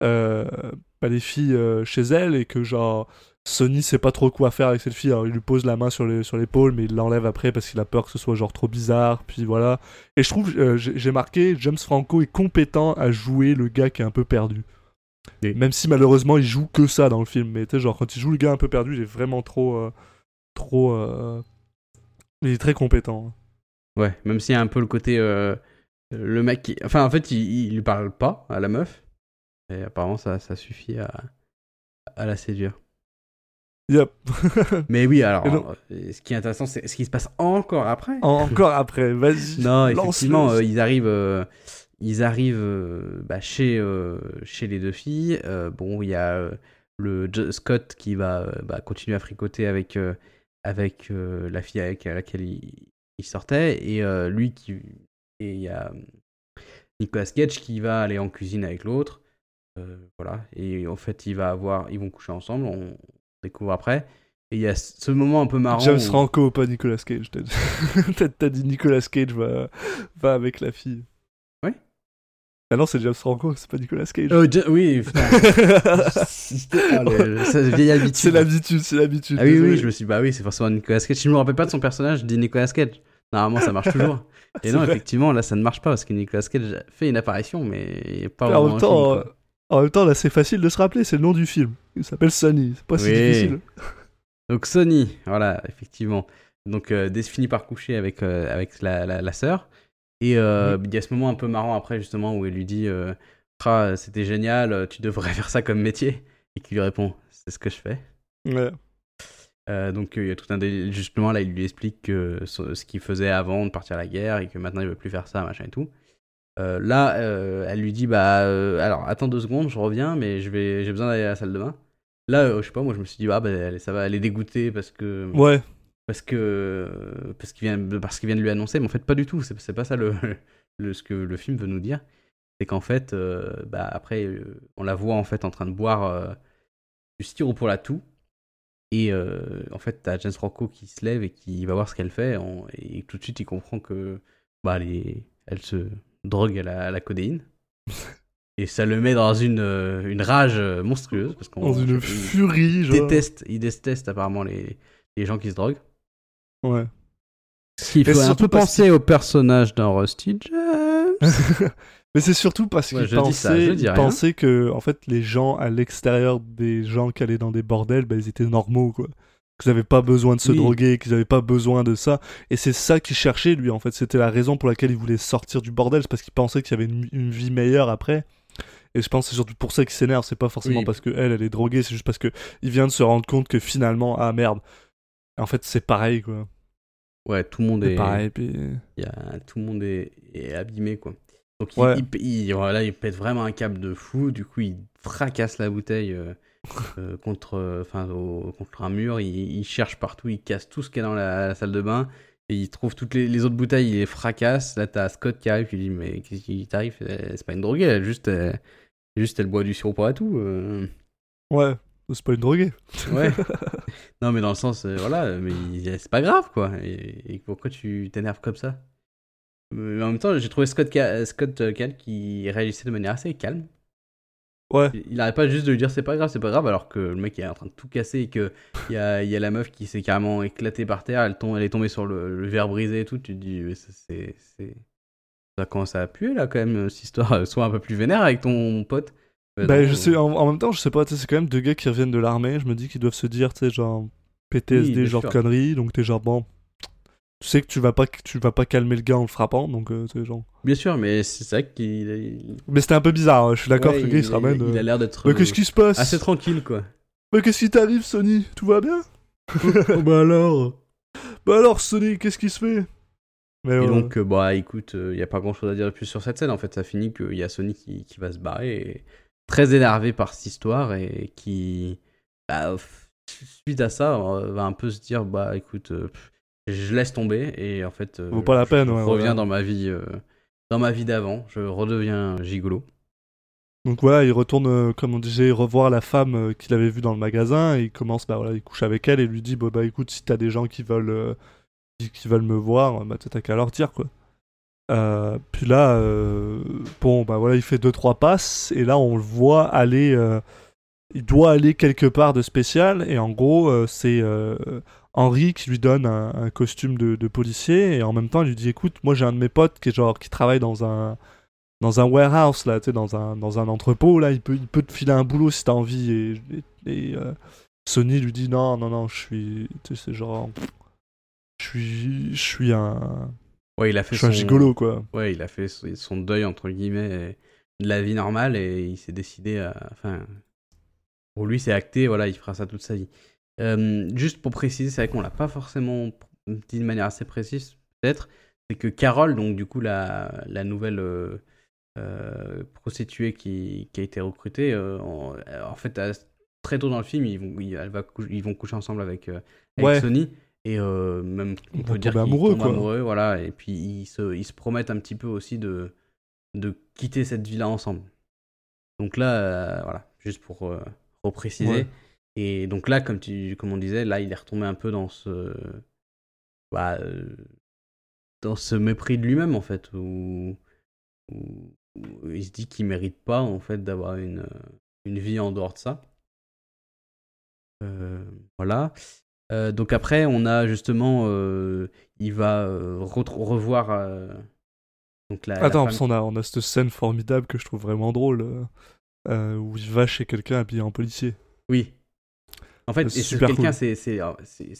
bah, les filles chez elles et que genre Sony sait pas trop quoi faire avec cette fille, alors il lui pose la main sur les- sur l'épaule mais il l'enlève après parce qu'il a peur que ce soit genre trop bizarre, puis voilà. Et je trouve, euh, j'ai marqué, James Franco est compétent à jouer le gars qui est un peu perdu. Oui. Même si malheureusement il joue que ça dans le film, mais tu sais, genre quand il joue le gars un peu perdu, il est vraiment trop. euh, trop. euh, il est très compétent. Ouais, même s'il y a un peu le côté. le mec qui. Enfin, en fait, il, il lui parle pas à la meuf. Et apparemment, ça, ça suffit à, à la séduire. Yep. <laughs> Mais oui, alors, euh, ce qui est intéressant, c'est ce qui se passe encore après. En- Encore après, vas-y. <laughs> Non, effectivement, euh, ils arrivent, euh, ils arrivent bah, chez, chez les deux filles. Bon, il y a le Scott qui va bah, continuer à fricoter avec, avec la fille avec laquelle il, il sortait. Et lui qui. Et il y a Nicolas Cage qui va aller en cuisine avec l'autre. Voilà. Et en fait, il va avoir, ils vont coucher ensemble. On découvre après. Et il y a ce moment un peu marrant. James où- Franco, pas Nicolas Cage. T'as dit, <laughs> T'as- dit Nicolas Cage va, va avec la fille. Ouais. Ah non, c'est James Franco, c'est pas Nicolas Cage. Oh, Ja- oui, <laughs> putain. Le- ça, vieille habitude. c'est l'habitude, c'est l'habitude. Ah oui, désolé. oui, je me suis dit, bah oui, c'est forcément Nicolas Cage. Si je me rappelle pas de son personnage, je dis Nicolas Cage. Normalement, ça marche toujours. <laughs> Et C'est non, vrai. effectivement, là, ça ne marche pas parce que Nicolas Cage fait une apparition, mais pas en vraiment même un temps, film, quoi. En même temps, là, c'est facile de se rappeler, c'est le nom du film. Il s'appelle Sunny, c'est pas si difficile. Donc, Sony, voilà, effectivement. Donc, euh, Des finit par coucher avec, euh, avec la, la, la sœur. Et euh, il y a ce moment un peu marrant après, justement, où elle lui dit euh, Ah, C'était génial, tu devrais <laughs> faire ça comme métier. Et qui lui répond C'est ce que je fais. Ouais. Euh, donc euh, il y a tout un délire. Justement, là, il lui explique que ce, ce qu'il faisait avant de partir à la guerre et que maintenant il veut plus faire ça, machin et tout. Euh, là, euh, elle lui dit Bah, euh, alors attends deux secondes, je reviens, mais je vais, j'ai besoin d'aller à la salle de bain. Là, je sais pas, moi je me suis dit Ah, bah, elle- ça va, elle est dégoûtée parce que. Ouais. Parce que. Parce qu'il vient, parce qu'il vient de lui annoncer, mais en fait, pas du tout. C'est, pas ça le, <laughs> le, ce que le film veut nous dire. c'est qu'en fait, euh, bah, après, euh, on la voit en fait en train de boire euh, du sirop pour la toux. Et en fait, t'as James Franco qui se lève et qui va voir ce qu'elle fait. et tout de suite, il comprend que bah, elle, est- elle se drogue à la, à la codéine. et ça le met dans une, euh, une rage euh, monstrueuse. Parce qu'on Dans une il furie, genre. déteste, il déteste apparemment les, les gens qui se droguent. Ouais. Ce qui Et fait un surtout peu penser au personnage dans Rusty James. <laughs> Mais c'est surtout parce Ouais, qu'il ça, pensait, il pensait que en fait les gens à l'extérieur des gens qui allaient dans des bordels, bah, ils étaient normaux quoi. Qu'ils n'avaient pas besoin de se Oui. droguer, qu'ils n'avaient pas besoin de ça. Et c'est ça qu'il cherchait lui en fait. C'était la raison pour laquelle il voulait sortir du bordel, c'est parce qu'il pensait qu'il y avait une, une vie meilleure après. Et je pense que c'est surtout pour ça qu'il s'énerve. C'est pas forcément Oui. parce que elle, elle est droguée, c'est juste parce que il vient de se rendre compte que finalement ah merde. En fait c'est pareil quoi. Ouais, tout le monde C'est est, pareil. Puis... y a- tout le monde est, est abîmé quoi. Donc il, Ouais. il, il- voilà, il pète vraiment un câble de fou. Du coup, il fracasse la bouteille euh, euh, contre, euh, enfin, au- contre un mur. Il, il cherche partout, il casse tout ce qu'il y a dans la, la salle de bain. Et il trouve toutes les, les autres bouteilles, il les fracasse. Là, t'as Scott qui arrive, qui lui dit Mais qu'est-ce qui t'arrive? Eh, C'est pas une droguée, elle, juste, elle, juste elle boit du sirop pour à tout. euh. Ouais, c'est pas une droguée. Ouais. <laughs> non, mais dans le sens, euh, voilà, mais c'est pas grave, quoi. Et, et pourquoi tu t'énerves comme ça? Mais en même temps, j'ai trouvé Scott, Scott euh, Cal qui réagissait de manière assez calme. Ouais. Il arrête pas juste de lui dire c'est pas grave, c'est pas grave, alors que le mec est en train de tout casser et que il y a, il y a la meuf qui s'est carrément éclatée par terre, elle, tombe, elle est tombée sur le, le verre brisé et tout. Tu te dis, mais ça, c'est. c'est- Ça commence à puer là, quand même, cette histoire. Sois un peu plus vénère avec ton pote? Euh, Bah, je sais, en, en même temps, je sais pas, tu sais, c'est quand même deux gars qui reviennent de l'armée. Je me dis qu'ils doivent se dire, tu sais, genre PTSD, Oui, genre sûr. conneries. Donc t'es genre, bon, tu sais que tu vas pas, tu vas pas calmer le gars en le frappant. Donc, euh, sais, genre. Bien sûr, mais c'est ça qu'il. il- Mais c'était un peu bizarre, hein, je suis d'accord Ouais, que le gars il se ramène. Il euh, a l'air d'être. Mais qu'est-ce qui se passe? Assez tranquille, quoi. Mais qu'est-ce qui t'arrive, Sony? Tout va bien? <laughs> Bah alors? Bah alors, Sony, qu'est-ce qui se fait? Mais Et ouais. donc, euh, bah écoute, il n'y a pas grand chose à dire de plus sur cette scène. En fait, ça finit qu'il y a Sony qui, qui va se barrer, et très énervé par cette histoire, et qui, bah, suite à ça, euh, va un peu se dire bah écoute, euh, pff, je laisse tomber, et en fait, euh, Vaut pas la je- peine, je ouais, reviens voilà. dans ma vie, euh, dans ma vie d'avant, je redeviens gigolo. Donc voilà, il retourne, euh, comme on disait, revoir la femme euh, qu'il avait vue dans le magasin et il commence, bah voilà, il couche avec elle et lui dit, bah, bah écoute, si t'as des gens qui veulent, euh, qui, qui veulent me voir, bah t'as qu'à leur dire quoi. Puis là, bon, bah voilà, il fait deux trois passes et là on le voit aller, il doit aller quelque part de spécial et en gros c'est Henri qui lui donne un, un costume de, de policier et en même temps il lui dit, écoute, moi j'ai un de mes potes qui est genre qui travaille dans un dans un warehouse là, tu sais, dans un dans un entrepôt là, il peut il peut te filer un boulot si t'as envie et, et, et, euh, Sony lui dit non non non, je suis tu sais c'est genre je suis je suis un Ouais, il a fait je suis un son- gigolo quoi. Ouais, il a fait son son deuil entre guillemets de la vie normale et il s'est décidé à. Enfin, pour lui, c'est acté. Voilà, il fera ça toute sa vie. Euh, juste pour préciser, c'est vrai qu'on l'a pas forcément dit de manière assez précise, peut-être. C'est que Carole, donc du coup la, la nouvelle euh, euh, prostituée qui, qui a été recrutée, euh, en, en fait, très tôt dans le film, ils vont, ils, elle va cou- ils vont coucher ensemble avec, euh, avec Ouais. Sony. Et même, on peut dire qu'ils amoureux, tombent quoi. amoureux, voilà. Et puis ils se, ils se promettent un petit peu aussi de, de quitter cette vie-là ensemble. Donc là, voilà, juste pour repréciser. Ouais. Et donc là, comme, tu, comme on disait, là, il est retombé un peu dans ce, bah, euh, dans ce mépris de lui-même, en fait, où, où- où il se dit qu'il mérite pas, en fait, d'avoir une, une vie en dehors de ça. Euh, voilà. Euh, donc après, on a justement, euh, il va euh, re- revoir euh, donc la, la Attends, a on a cette scène formidable que je trouve vraiment drôle euh, euh, où il va chez quelqu'un habillé en policier. Oui. En fait, C'est et super quelqu'un, cool. c'est,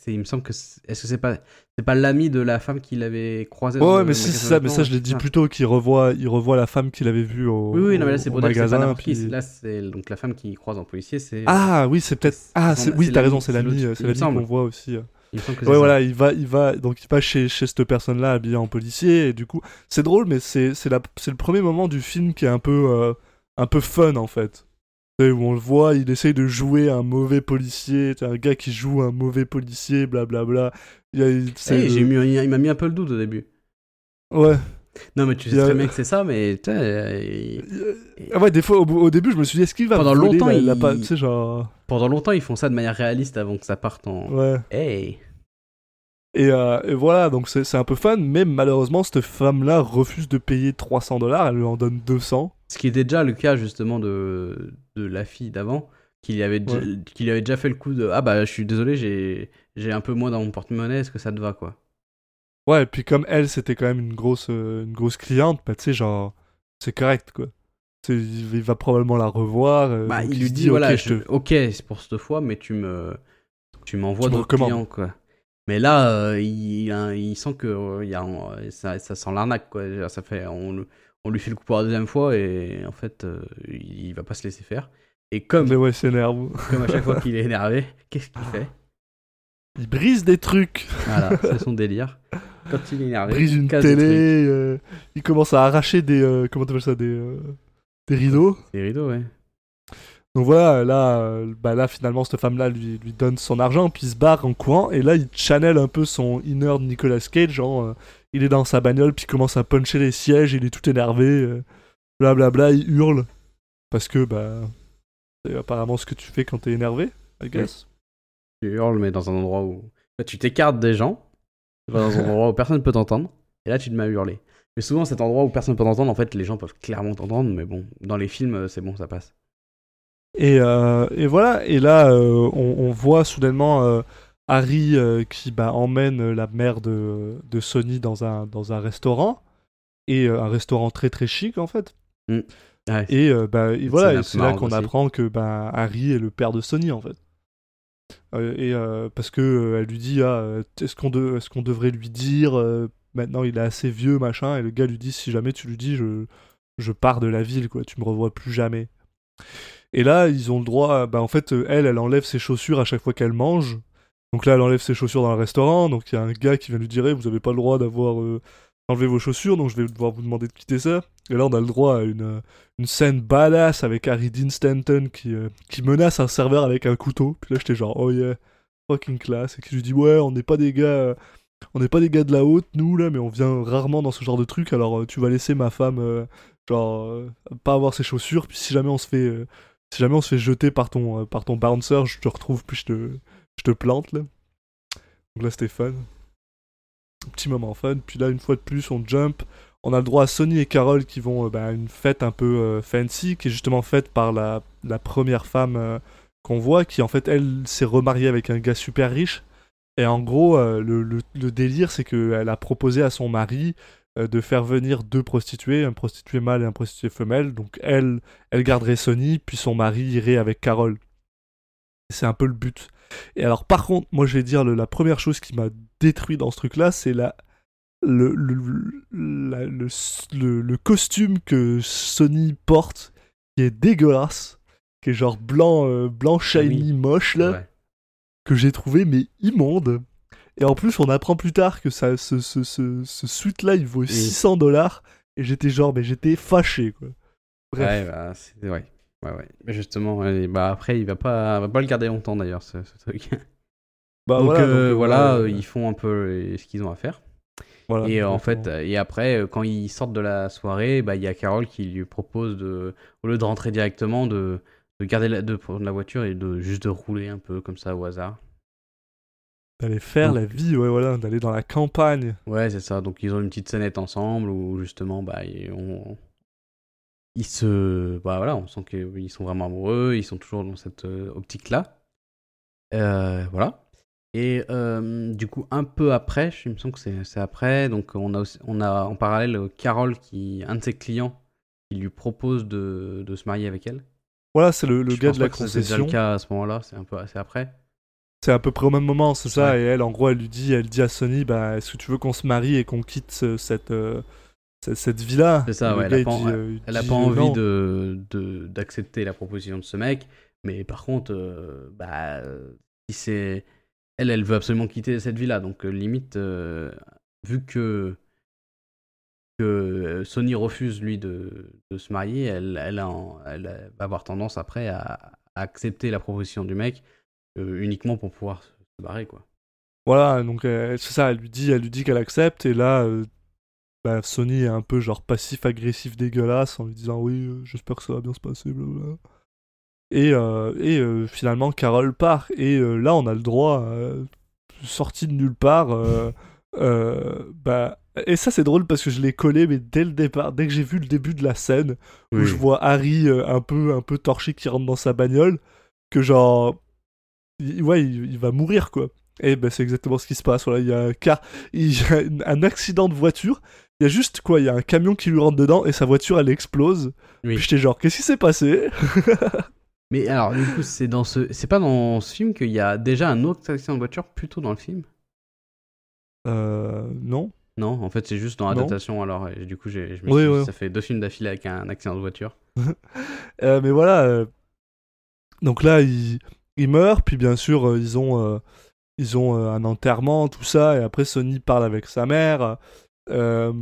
il me semble que, est-ce que c'est pas, c'est pas l'ami de la femme qu'il avait croisé Ouais, dans ouais, mais c'est magasin ça, mais ça je l'ai dit plus tôt qu'il revoit il revoit la femme qu'il avait vue au, Oui, oui, non, mais là c'est pour dire que c'est pas magasin. qui. puis- Là, c'est donc la femme qui croise en policier, c'est. Ah oui, c'est peut-être ah oui, t'as raison, c'est l'ami, c'est l'ami qu'on voit aussi. euh. Il Ouais, ça. voilà, il va, il va, donc il va chez, chez cette personne-là habillée en policier, et du coup, c'est drôle, mais c'est, c'est, la, c'est le premier moment du film qui est un peu, euh, un peu fun en fait. Où on le voit, il essaye de jouer un mauvais policier, un gars qui joue un mauvais policier, blablabla. Il y a- c'est j'ai le- mis, il m'a mis un peu le doute au début. Ouais, Non, mais tu sais a- très bien que c'est ça, mais euh, il- ouais, des fois, au, au début, je me suis dit, est-ce qu'il va Pendant longtemps, la, la il- pa- Tu sais, genre. pendant longtemps, ils font ça de manière réaliste avant que ça parte en. Ouais. Hey! Et, euh, et voilà, donc c'est c'est un peu fun, mais malheureusement, cette femme-là refuse de payer 300 dollars, elle lui en donne 200. Ce qui était déjà le cas justement de, de la fille d'avant, qu'il avait, Ouais. qu'il avait déjà fait le coup de Ah bah je suis désolé, j'ai, j'ai un peu moins dans mon porte-monnaie, est-ce que ça te va quoi? Ouais, et puis comme elle, c'était quand même une grosse, euh, une grosse cliente, bah tu sais, genre, c'est correct, quoi. Il va probablement la revoir. euh, Bah il lui dit, voilà, ok, je- te- ok, c'est pour cette fois, mais tu me, tu m'envoies d'autres clients quoi. Mais là, euh, il, il a- il sent que euh, y a, ça, ça sent l'arnaque quoi. Ça fait, on, le- on lui fait le coup pour la deuxième fois et en fait, euh, il, il va pas se laisser faire. Et comme, Mais ouais, s'énerve. comme à chaque fois <laughs> qu'il est énervé, qu'est-ce qu'il fait? Il brise des trucs, Voilà, c'est son <laughs> délire. Quand il est il énervé, brise une télé, euh, il commence à arracher des. euh, comment t'appelles ça Des, euh, des rideaux. Des rideaux, ouais. Donc voilà, là, bah là finalement, cette femme-là lui, lui donne son argent, puis il se barre en courant, et là, il channel un peu son inner Nicolas Cage, genre, il est dans sa bagnole, puis il commence à puncher les sièges, il est tout énervé, euh, blablabla, il hurle, parce que, bah, c'est apparemment ce que tu fais quand t'es énervé, I guess. Tu hurles, mais dans un endroit où. Là, tu t'écartes des gens, tu vas dans un endroit où personne ne peut t'entendre, et là, tu te mets à hurler. Mais souvent, cet endroit où personne ne peut t'entendre, en fait, les gens peuvent clairement t'entendre, mais bon, dans les films, euh, c'est bon, ça passe. Et, euh, et voilà, et là, euh, on, on voit soudainement euh, Harry euh, qui bah, emmène la mère de, de Sony dans un, dans un restaurant, et euh, un restaurant très très chic en fait. Ouais, Et, euh, bah, et voilà, c'est là qu'on apprend que bah, Harry est le père de Sony en fait. Euh, et euh, parce que euh, elle lui dit ah, euh, est-ce qu'on de- qu'on devrait lui dire euh, maintenant il est assez vieux machin et le gars lui dit si jamais tu lui dis je je pars de la ville quoi tu me revois plus jamais. Et là ils ont le droit bah en fait euh, elle elle enlève ses chaussures à chaque fois qu'elle mange. Donc là elle enlève ses chaussures dans le restaurant donc il y a un gars qui vient lui dire Eh, vous avez pas le droit d'avoir euh, enlevé vos chaussures donc je vais devoir vous demander de quitter ça. Et là on a le droit à une euh, scène badass avec Harry Dean Stanton qui, euh, qui menace un serveur avec un couteau. Puis là, j'étais genre, oh yeah, fucking classe. Et qui lui dit, ouais, on n'est pas des gars. On n'est pas des gars de la haute, nous, là, mais on vient rarement dans ce genre de truc, alors tu vas laisser ma femme, genre, pas avoir ses chaussures, puis si jamais on se fait, si jamais on se fait jeter par ton bouncer, je te retrouve, puis je te, je te plante, là. Donc là, c'était fun. Petit moment fun, puis là, une fois de plus, on jump, on a le droit à Sonny et Carol qui vont euh, bah, à une fête un peu euh, fancy, qui est justement faite par la, première femme euh, qu'on voit, qui en fait, elle s'est remariée avec un gars super riche. Et en gros, le, le- délire, c'est qu'elle a proposé à son mari de faire venir deux prostituées, un prostitué mâle et un prostitué femelle. Donc elle, elle garderait Sonny, puis son mari irait avec Carol. C'est un peu le but. Et alors, par contre, moi, je vais dire le- la première chose qui m'a détruit dans ce truc-là, c'est la, le, le, la- le, le- costume que Sony porte, qui est dégueulasse, qui est genre blanc, euh, blanc shiny, moche, là, Ouais. que j'ai trouvé, mais immonde. Et en plus, on apprend plus tard que ça, ce, ce, ce, ce suite-là, il vaut 600 dollars. Et j'étais genre, mais j'étais fâché, quoi. Bref. Ouais, bah, c'est... Ouais. Ouais, ouais. Mais justement, bah, après, il va pas, va pas le garder longtemps d'ailleurs, ce, ce truc. <laughs> Bah, donc voilà, euh, donc, voilà, euh, ils font un peu ce qu'ils ont à faire. voilà, et euh, en fait, et après, quand ils sortent de la soirée, bah, il y a Carole qui lui propose de, au lieu de rentrer directement, de, de garder la, de prendre la voiture et de juste de rouler un peu comme ça au hasard. D'aller faire donc- la vie, ouais, voilà, d'aller dans la campagne. Ouais, c'est ça. Donc ils ont une petite scénette ensemble où justement, bah, ils, on- ils se, bah voilà, on sent qu'ils sont vraiment amoureux, ils sont toujours dans cette euh, optique-là. Euh, voilà. Et euh, du coup, un peu après, je me semble que c'est après, donc on a, aussi- on a en parallèle Carole, qui, un de ses clients, qui lui propose de, de se marier avec elle. Voilà, c'est le, le gars de la ça, c'est déjà concession. le cas à ce moment-là, c'est un peu après. C'est à peu près au même moment, c'est ça. Ouais. Et elle, en gros, elle lui dit, elle dit à Sony, bah, est-ce que tu veux qu'on se marie et qu'on quitte ce- cette, euh, cette, vie-là C'est ça, ouais, elle a il pas, euh, elle a pas euh, envie non. de de- d'accepter la proposition de ce mec, mais par contre, euh, bah, si c'est elle, elle veut absolument quitter cette vie-là, donc limite, euh, vu que que Sony refuse lui de, de se marier, elle, elle, a en- elle va avoir tendance après à, à accepter la proposition du mec euh, uniquement pour pouvoir se barrer quoi. Voilà, donc c'est ça, elle lui dit, elle lui dit qu'elle accepte, et là, bah, Sony est un peu genre passif-agressif dégueulasse en lui disant oui, euh, j'espère que ça va bien se passer, blablabla. Et, euh, et euh, finalement, Carole part. Et là, on a le droit, sorti de nulle part. bah, et ça, c'est drôle parce que je l'ai collé, mais dès le départ, dès que j'ai vu le début de la scène, où Oui. je vois Harry un, peu, un peu torché qui rentre dans sa bagnole, que genre. il- ouais, il, il va mourir, quoi. Et ben, c'est exactement ce qui se passe. Voilà, il y a un, car... il y <laughs> a un accident de voiture. Il y a juste quoi Il y a un camion qui lui rentre dedans et sa voiture elle explose. Oui. Puis j'étais genre, qu'est-ce qui s'est passé? <laughs> Mais alors, du coup, c'est dans ce, c'est pas dans ce film qu'il y a déjà un autre accident de voiture plutôt dans le film? Euh. Non. Non, en fait, c'est juste dans l'adaptation. Alors, et du coup, j'ai, je me Oui, suis dit, oui. ça fait deux films d'affilée avec un accident de voiture. <laughs> Euh, mais voilà. euh, Donc là, il, il meurt. Puis bien sûr, euh, ils ont, euh, ils ont euh, un enterrement, tout ça. Et après, Sonny parle avec sa mère. Euh,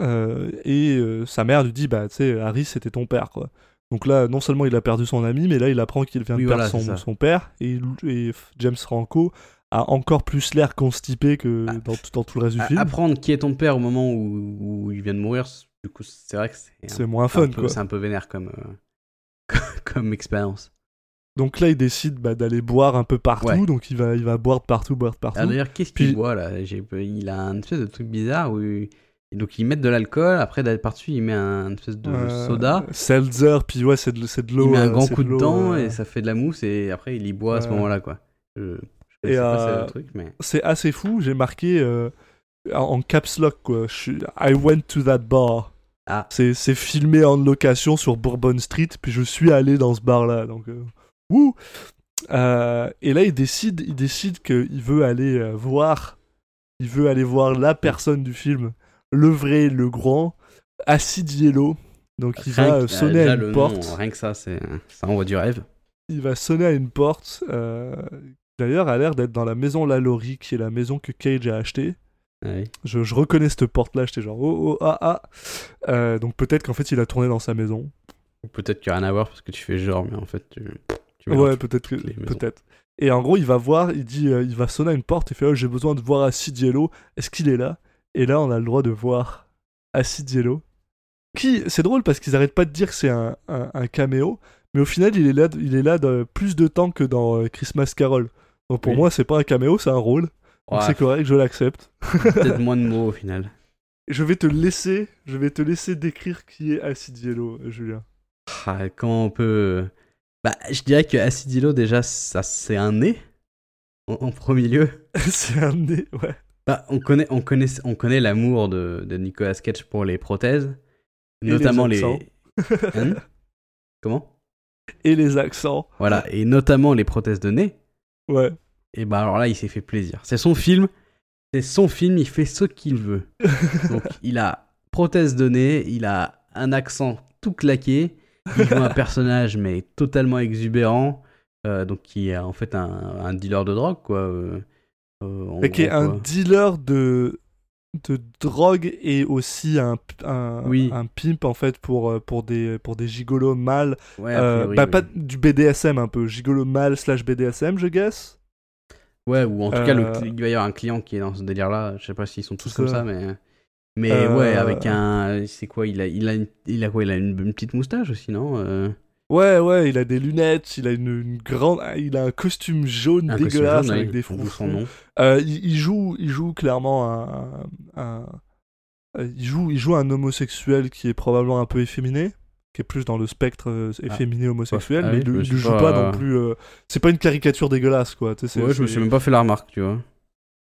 euh, et euh, sa mère lui dit Bah, tu sais, Harry, c'était ton père, quoi. Donc là, non seulement il a perdu son ami, mais là, il apprend qu'il vient de perdre voilà, son, père. Et, et James Franco a encore plus l'air constipé que Ah. dans, tout- dans tout le reste du film. Apprendre qui est ton père au moment où, où il vient de mourir, du coup, c'est vrai que c'est, moins fun, peu- quoi. C'est un peu vénère comme, euh, <laughs> comme expérience. Donc là, il décide bah, d'aller boire un peu partout. Ouais. Donc il va, il va boire de partout, boire de partout. Ah, d'ailleurs, qu'est-ce qu'il Puis- boit là? Il a un espèce de truc bizarre où. il- Donc, ils mettent de l'alcool, après, d'aller par-dessus, il met un espèce de Euh, soda. Seltzer, puis ouais, c'est de, l'eau. il met un euh, grand coup de de dent euh, et ça fait de la mousse, et après, il y boit à ce Ouais. moment-là, quoi. Je, je Et, euh, mais. C'est assez fou, j'ai marqué euh, en caps lock, quoi. Je I went to that bar. Ah. C'est filmé en location sur Bourbon Street, puis je suis allé dans ce bar-là. Donc, euh, wouh Euh, Et là, il décide, il décide qu'il veut aller euh, voir, il veut aller voir la personne du film, le vrai, le grand, Acid Yellow. Donc, il Rien va que- euh, sonner à le une nom, porte. rien que ça, c'est, ça envoie du rêve. il va sonner à une porte. euh, D'ailleurs, a l'air d'être dans la maison Lalaurie, qui est la maison que Cage a achetée. Ouais. Je, je reconnais cette porte-là, j'étais genre oh oh ah ah. Donc peut-être qu'en fait il a tourné dans sa maison. Peut-être qu'il n'y a rien à voir parce que tu fais genre, mais en fait, tu. Tu Ouais, peut-être peut-être. Et en gros, il va voir, il dit, euh, il va sonner à une porte et fait oh, j'ai besoin de voir Acid Yellow. Est-ce qu'il est là? Et là, on a le droit de voir Acid Yellow. Qui, c'est drôle parce qu'ils arrêtent pas de dire que c'est un, un, un caméo, mais au final, il est là, il est là de, plus de temps que dans euh, Christmas Carol. Donc pour Oui. moi, c'est pas un caméo, c'est un rôle. Ouais, c'est correct, je l'accepte. Peut-être <laughs> moins de mots au final. Je vais te laisser, je vais te laisser décrire qui est Acid Yellow, Julien. Ah, comment on peut. Bah, je dirais que Acidilo, déjà, ça, c'est un nez. En, en premier lieu. <laughs> c'est un nez, ouais. Bah, on connaît, on connaît, on connaît l'amour de, de Nicolas Cage pour les prothèses. Et notamment les les. <laughs> Hein? Comment? Et les accents, Voilà, et notamment les prothèses de nez. ouais. Et bah alors là, il s'est fait plaisir. C'est son film. C'est son film, il fait ce qu'il veut. <laughs> Donc il a prothèse de nez, il a un accent tout claqué, il joue un personnage mais totalement exubérant, euh, donc qui est en fait un, un dealer de drogue quoi. euh, euh, Et qui est un dealer de, de drogue et aussi un, un, Oui. un pimp en fait pour, euh, pour, des, pour des gigolos mâles. Ouais, Euh, bah, oui. pas du BDSM un peu, gigolo mâle slash BDSM, je guess. Ouais, ou en tout cas, le Euh, il va y avoir un client qui est dans ce délire-là. Je sais pas s'ils sont tous comme ça, mais. Mais Euh, ouais, avec un. C'est quoi il a, il, a une, il a quoi Il a une, une petite moustache aussi, non Euh, Ouais, ouais, il a des lunettes, il a une, une grande, il a un costume jaune un costume dégueulasse jaune, avec ouais, des nom. Euh, il, il joue, il joue clairement un, un- euh, il joue, il joue un homosexuel qui est probablement un peu efféminé, qui est plus dans le spectre euh, efféminé homosexuel, Ah mais oui, il, il joue pas- pas non plus. euh, c'est pas une caricature dégueulasse, quoi. tu sais, c'est- Ouais, je me suis même pas fait la remarque, tu vois.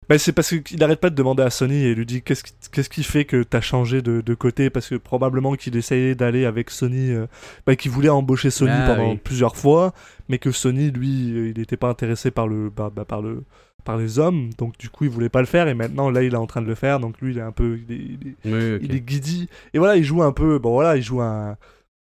Bah, c'est parce qu'il arrête pas de demander à Sony et lui dit qu'est-ce qui, qu'est-ce qui fait que t'as changé de, de côté? Parce que probablement qu'il essayait d'aller avec Sony, euh, bah, qu'il voulait embaucher Sony Ah, pendant oui. plusieurs fois, mais que Sony lui euh, il n'était pas intéressé par le bah, bah, par le par les hommes, donc du coup il voulait pas le faire et maintenant là il est en train de le faire, donc lui il est un peu il est, il est- Oui, ok. il est guidi. Et voilà il joue un peu bon voilà il joue un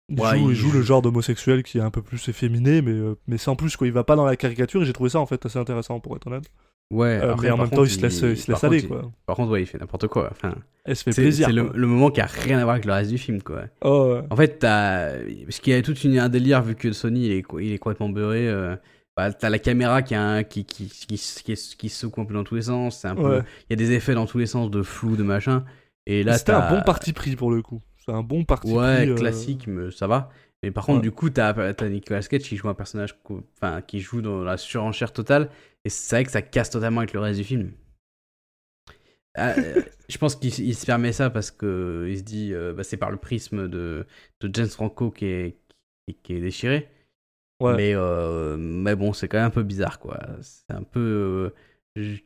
il, Ouais, joue, il joue- le genre d'homosexuel qui est un peu plus efféminé mais euh, mais sans plus quoi. Il va pas dans la caricature et j'ai trouvé ça en fait assez intéressant pour être honnête Ouais, Euh, après, mais en par même temps contre, il se laisse il se laisse aller contre, il- quoi Par contre, ouais, il fait n'importe quoi. Enfin, elle se fait c'est plaisir c'est le, moment qui a rien à voir avec le reste du film, quoi. Oh, ouais. En fait, t'as. Parce qu'il y a tout une, un délire, vu que Sony, il est, il est complètement beurré. euh, bah, t'as la caméra qui, a un- qui, qui, qui, qui, qui se secoue un peu dans tous les sens. Un peu. Ouais. Il y a des effets dans tous les sens de flou, de machin. Et là, C'était un bon parti pris pour le coup. C'est un bon parti Ouais, pris. euh, classique, mais ça va. Mais par contre, Ouais. du coup, t'as as Nicolas Cage qui joue un personnage, enfin, qui joue dans la surenchère totale, et c'est vrai que ça casse totalement avec le reste du film. Ah, euh, <laughs> je pense qu'il se permet ça parce que il se dit, euh, bah, c'est par le prisme de, de James Franco qui est, qui, qui est déchiré. Ouais. Mais, euh, mais bon, c'est quand même un peu bizarre, quoi. C'est un peu. euh, je-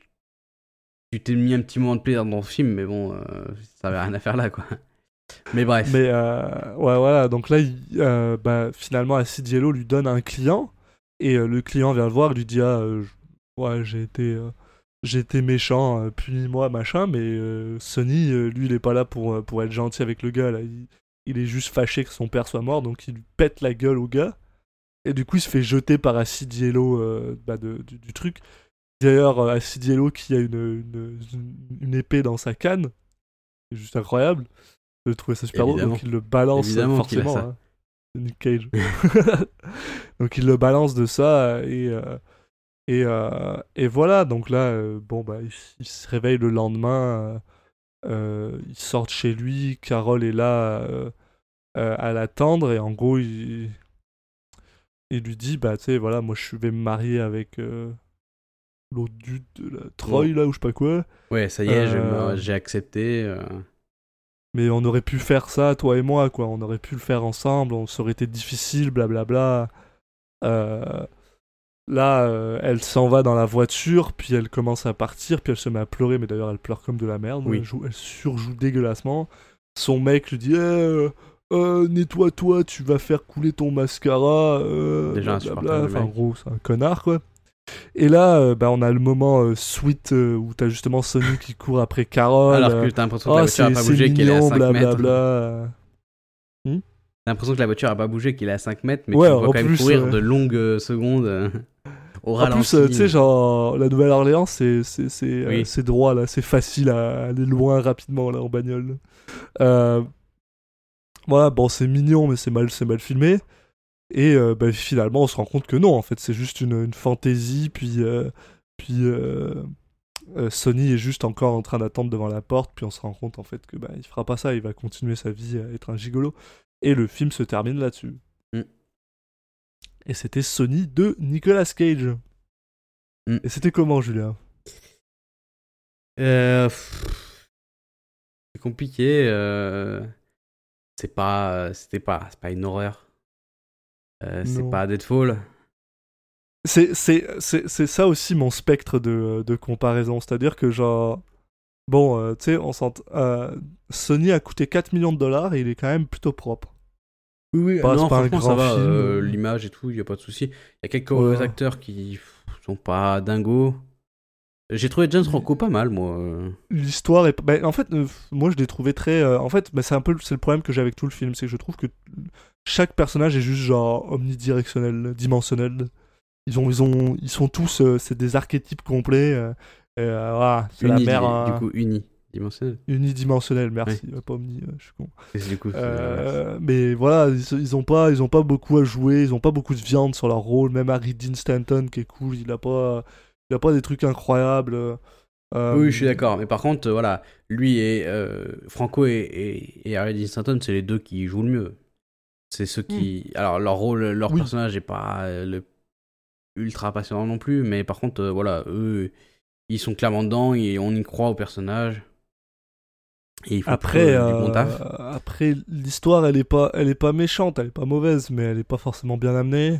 tu t'es mis un petit moment de plaisir dans le film, mais bon, euh, ça avait rien à faire là, quoi. Mais bref. Mais euh, ouais, voilà. Donc là, il- euh, bah, finalement, lui donne un client. Et euh, le client vient le voir et lui dit Ah, euh, je- ouais, j'ai été, euh, j'ai été méchant, euh, punis-moi, machin. Mais euh, Sonny, lui, il est pas là pour, pour être gentil avec le gars. Là. Il, il est juste fâché que son père soit mort. Donc il lui pète la gueule au gars. Et du coup, il se fait jeter par Acid Yellow euh, bah, de- du, du truc. D'ailleurs, Acid Yellow qui a une, une, une- une épée dans sa canne. C'est juste incroyable. Je trouvais ça super. Évidemment. Donc il le balance Évidemment forcément. hein. Nick Cage. <laughs> donc il le balance de ça et euh, et, euh, et voilà. Donc là, euh, bon bah il, se réveille le lendemain. euh, euh, ils sortent chez lui. Carole est là à l'attendre et en gros il il lui dit bah tu sais voilà moi je vais me marier avec l'autre dude de la Troy là ou je sais pas quoi. Ouais, ça y est, j'ai accepté. Mais on aurait pu faire ça, toi et moi, quoi. On aurait pu le faire ensemble, on, ça aurait été difficile, blablabla. Euh, là, euh, elle s'en va dans la voiture, puis elle commence à partir, puis elle se met à pleurer, mais d'ailleurs elle pleure comme de la merde. Oui. Elle, joue- elle surjoue dégueulassement. Son mec lui dit Eh, euh, euh, Nettoie-toi, tu vas faire couler ton mascara. euh, Déjà blablabla. Enfin, gros, c'est un connard, quoi. Et là, bah, on a le moment sweet où t'as justement Sonny qui court après Carole. Alors que t'as l'impression que la Oh, voiture a c'est pas bougé, qu'elle est à mignon, 5 mètres. T'as l'impression que la voiture a pas bougé, qu'il est à 5 mètres, mais Ouais, tu vois quand même courir de longues euh, secondes au En plus, euh, tu sais, genre, la Nouvelle-Orléans, c'est euh, c'est droit, là. C'est facile à aller loin rapidement, là, en bagnole. Euh... Voilà, bon, c'est mignon, mais c'est mal, c'est mal filmé. Et euh, bah, finalement, on se rend compte que non, en fait, c'est juste une, une fantaisie. Puis, puis Sony est juste encore en train d'attendre devant la porte. Puis on se rend compte, en fait, que bah, il fera pas ça. Il va continuer sa vie à être un gigolo. Et le film se termine là-dessus. Et c'était Sony de Nicolas Cage. Mm. Et c'était comment, Julien? Euh, c'est compliqué. euh, C'est pas, c'était pas, c'est pas une horreur. Euh, c'est pas Deadfall. C'est c'est- c'est- c'est ça aussi mon spectre de, de comparaison. C'est-à-dire que, genre, bon, tu sais, on s'ent- Sony a coûté 4 millions de dollars et il est quand même plutôt propre. Oui, oui. Non, un franchement, ça va. film. euh, L'image et tout, y a pas de souci. Il y a quelques Ouais. acteurs qui sont pas dingos. J'ai trouvé James Franco pas mal, moi. euh. L'histoire est. bah, en fait, euh, moi je l'ai trouvé très. euh, en fait, bah, c'est un peu c'est le problème que j'ai avec tout le film. C'est que je trouve que chaque personnage est juste genre omnidirectionnel, dimensionnel. Ils, ont, ils, ont, ils sont tous. euh, c'est des archétypes complets. euh, et, euh, voilà, c'est la mère. du coup, unidimensionnel. unidimensionnel, merci. euh, Pas omni, euh, je suis con. Et Du coup, c'est- Euh, mais voilà, ils, ils ont pas, ils ont pas beaucoup à jouer, ils ont pas beaucoup de viande sur leur rôle. Même Harry Dean Stanton qui est cool, il a pas, il a pas des trucs incroyables. Euh, Oui, je suis d'accord. Mais par contre, euh, voilà, lui et euh, Franco et, et, et Harry Dean Stanton, c'est les deux qui jouent le mieux. C'est ceux qui. Alors, leur rôle, leur Hmm. Oui. personnage est pas euh, le ultra passionnant non plus, mais par contre, euh, voilà, eux, ils sont clairement dedans et on y croit au personnage. Et Après, du euh, après l'histoire, elle est pas, elle est pas méchante, elle est pas mauvaise, mais elle est pas forcément bien amenée.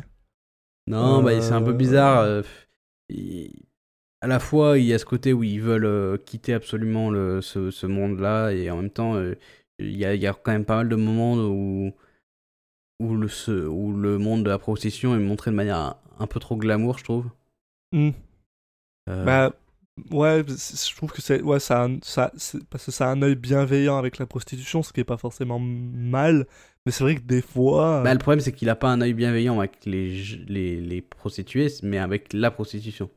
Non, bah, c'est un peu euh, bizarre. euh, il- À la fois, il y a ce côté où ils veulent quitter absolument le, ce, ce monde-là, et en même temps, il y, a, il y a quand même pas mal de moments où, où, le, ce- où le monde de la prostitution est montré de manière un, un peu trop glamour, je trouve. Euh, Bah, ouais, je trouve que c'est, ouais, ça, a un- ça, parce que ça a un œil bienveillant avec la prostitution, ce qui est pas forcément mal. Mais c'est vrai que des fois, bah, le problème, c'est qu'il a pas un œil bienveillant avec les, les, les prostituées, mais avec la prostitution.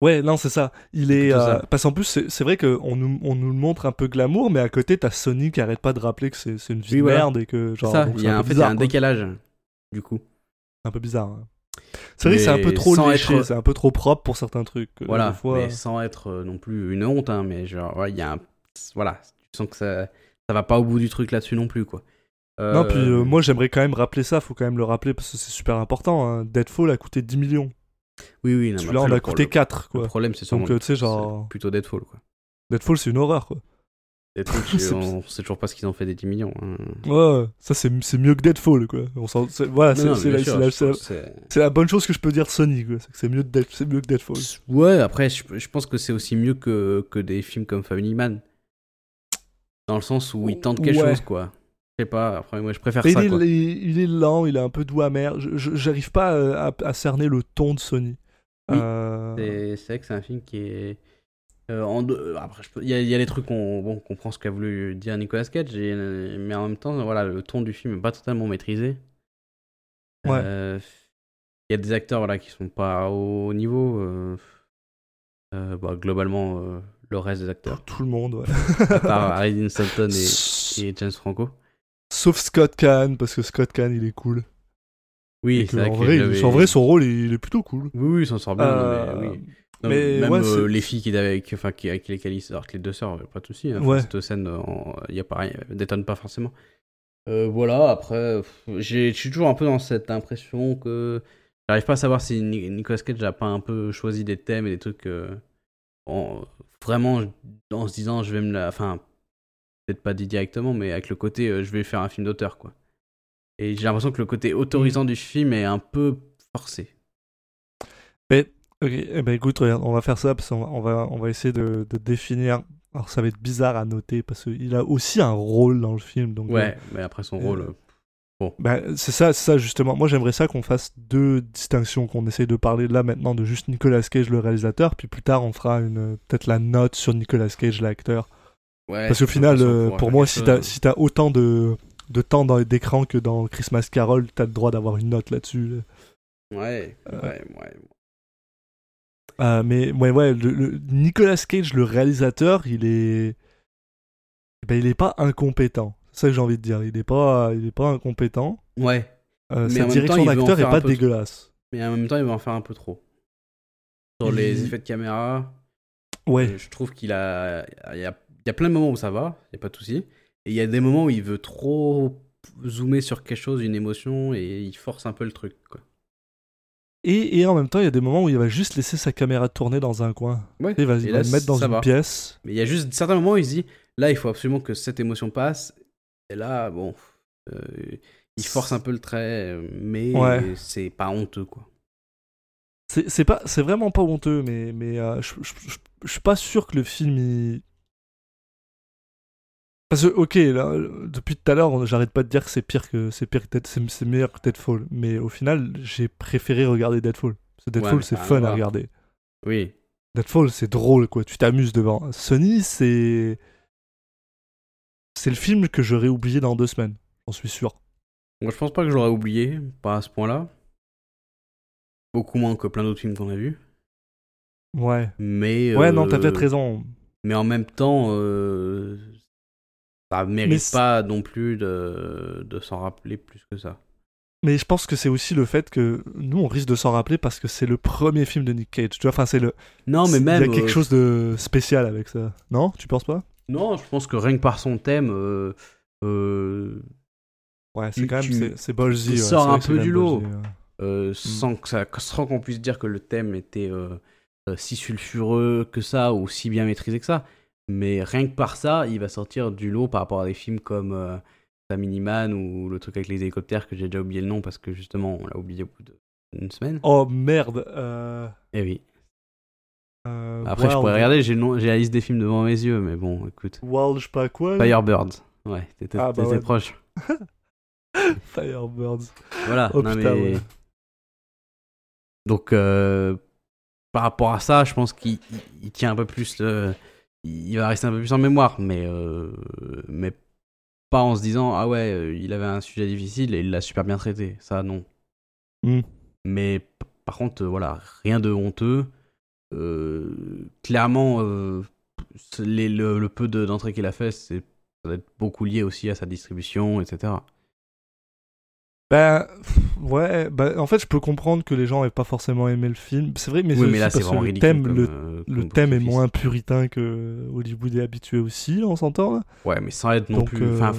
Ouais, non, c'est ça. Il est. euh. Parce qu'en plus, c'est vrai qu'on nous, on nous le montre un peu glamour, mais à côté, t'as Sony qui arrête pas de rappeler que c'est une vie Oui, de merde et que. Genre, ça, donc il y c'est a, un fait, y a décalage, du coup. Un peu bizarre. hein. C'est vrai que c'est un peu trop léché, être- c'est un peu trop propre pour certains trucs. euh, Voilà, fois. mais sans être euh, non plus une honte, hein, mais genre, ouais, il y a un... Voilà, tu sens que ça, ça va pas au bout du truc là-dessus non plus, quoi. Non, puis Euh, euh, moi j'aimerais quand même rappeler ça, faut quand même le rappeler parce que c'est super important. Hein. Deadfall a coûté 10 millions. Oui, oui, non, Celui-là on a le coûté problème- 4 Le quoi. problème, c'est sûrement. Donc euh, tu sais, genre. Plutôt Deadfall, quoi. Deadfall c'est une horreur quoi. <laughs> C'est- on sait toujours pas ce qu'ils ont fait des 10 millions. hein. Ouais, ça c'est mieux que Deadfall quoi. On voilà, c'est la, bonne chose que je peux dire de Sony quoi. C'est mieux, de que Deadfall. Ouais, après, je, je pense que c'est aussi mieux que, que des films comme Family Man. Dans le sens où ils tentent quelque Ouais. chose, quoi. Je sais pas, après, moi, je préfère ça, il, est, quoi. il- il est lent, il est un peu doux amer. J'arrive pas euh, à, à cerner le ton de Sony. Oui, Euh, C'est c'est vrai que c'est un film qui est. euh, en deux- Après, je peux- il y, a, il y a des trucs qu'on bon, qu'on comprend ce qu'a voulu dire Nicolas Cage, et- mais en même temps, voilà, le ton du film est pas totalement maîtrisé. Ouais. Euh, Il y a des acteurs voilà, qui sont pas au niveau. euh, euh, bah, globalement, euh, le reste des acteurs. Tout le monde, ouais. à part <laughs> Harry Dean Stanton et, James Franco. Sauf Scott Kahn, parce que Scott Kahn il est cool. Oui, c'est vrai en, vrai, son rôle il, est plutôt cool. Oui, oui, il s'en sort bien. Euh, mais, oui. Mais même ouais, euh, les filles qui avec, enfin, qui, avec lesquelles il sort, les deux sœurs, pas de soucis. Hein, Ouais. Cette scène, il y a pareil, elle détonne pas forcément. Euh, voilà, après, je suis toujours un peu dans cette impression que j'arrive pas à savoir si Ni- Nicolas Cage a pas un peu choisi des thèmes et des trucs euh, en- vraiment en se disant je vais me la. Enfin, peut-être pas dit directement, mais avec le côté euh, je vais faire un film d'auteur, quoi. Et j'ai l'impression que le côté autorisant du film est un peu forcé. Ok, eh ben écoute, regarde, on va faire ça parce qu'on va, on va, on va essayer de, de définir. Alors ça va être bizarre à noter parce qu'il a aussi un rôle dans le film. Donc, Ouais, mais après son euh, rôle. euh, Ben, c'est ça, ça justement. Moi, j'aimerais ça qu'on fasse deux distinctions, qu'on essaye de parler là maintenant de juste Nicolas Cage le réalisateur, puis plus tard on fera une peut-être la note sur Nicolas Cage l'acteur. Ouais, Parce qu'au final, euh, pour moi, si t'as si t'as autant de de temps d'écran que dans Christmas Carol, t'as le droit d'avoir une note là-dessus. là. Ouais, Euh, ouais, ouais. Euh, mais ouais, ouais, le, le- Nicolas Cage le réalisateur, il est ben, il est pas incompétent. C'est ça que j'ai envie de dire. Il est pas il est pas incompétent. Ouais, Euh, Mais sa direction d'acteur est pas dégueulasse. mais en même temps, il va en faire un peu trop. Sur Il- les effets de caméra, Ouais. euh, je trouve qu'il a. Il y a, il y a plein de moments où ça va, il n'y a pas de souci. Et il y a des moments où il veut trop zoomer sur quelque chose, une émotion, et il force un peu le truc. Quoi. Et, et en même temps, il y a des moments où il va juste laisser sa caméra tourner dans un coin. Ouais. Il va, Et il là, va le mettre dans une va. pièce. Mais il y a juste certains moments où il se dit là, il faut absolument que cette émotion passe. Et là, bon, euh, il force un peu le trait, mais Ouais. c'est pas honteux, quoi. C'est c'est pas, c'est vraiment pas honteux, mais mais euh, je, je, je- je suis pas sûr que le film il... Parce que ok, là, euh, depuis tout à l'heure, j'arrête pas de dire que c'est pire que c'est pire que Dead- c'est meilleur que Deadfall, mais au final, j'ai préféré regarder Deadfall. Parce que Deadfall, c'est fun à regarder. Oui, Deadfall, c'est drôle, quoi. Tu t'amuses devant. Sony, c'est c'est le film que j'aurais oublié dans deux semaines. J'en suis sûr. Moi, je pense pas que je l'aurais oublié, pas à ce point-là. Beaucoup moins que plein d'autres films qu'on a vus. Ouais. Mais. Ouais, non, euh, t'as peut-être raison. Mais en même temps, euh, ça mérite pas non plus de, de s'en rappeler plus que ça. Mais je pense que c'est aussi le fait que nous, on risque de s'en rappeler parce que c'est le premier film de Nick Cage. Tu vois, enfin, c'est le. Non, mais il même. y a quelque euh, chose de spécial avec ça. Non Tu penses pas? Non, je pense que rien que par son thème, euh, euh, Ouais, c'est quand même. c'est- ouais, sors c'est un peu du lot. ouais. euh, sans que ça, sans qu'on puisse dire que le thème était si sulfureux que ça ou si bien maîtrisé que ça. Mais rien que par ça, il va sortir du lot par rapport à des films comme euh, Family Man ou le truc avec les hélicoptères que j'ai déjà oublié le nom parce que justement on l'a oublié au bout d'une semaine. Oh merde. Euh... Eh oui. euh, Après, je pourrais regarder, j'ai la liste des films devant mes yeux, mais bon, écoute. Wild, je sais pas quoi. Firebirds. Ouais, t'étais Ah, bah ouais. proche. <laughs> Firebirds. Voilà. Oh, non, putain, mais- ouais. Donc, euh, par rapport à ça, je pense qu'il il- il tient un peu plus. le- Il va rester un peu plus en mémoire, mais, euh, mais pas en se disant Ah ouais, euh, il avait un sujet difficile et il l'a super bien traité. Ça, non. Hmm. Mais par contre, euh, voilà, rien de honteux. Euh, clairement, euh, les- le, le peu de- d'entrées qu'il a fait, c'est ça doit être beaucoup lié aussi à sa distribution, etc. Ben, ouais, ben, en fait, je peux comprendre que les gens aient pas forcément aimé le film. C'est vrai, mais oui, mais là, parce que le thème, comme, le, euh, le thème est moins puritain que Hollywood est habitué aussi, on s'entend Ouais, mais sans être non Donc, plus. euh, Enfin,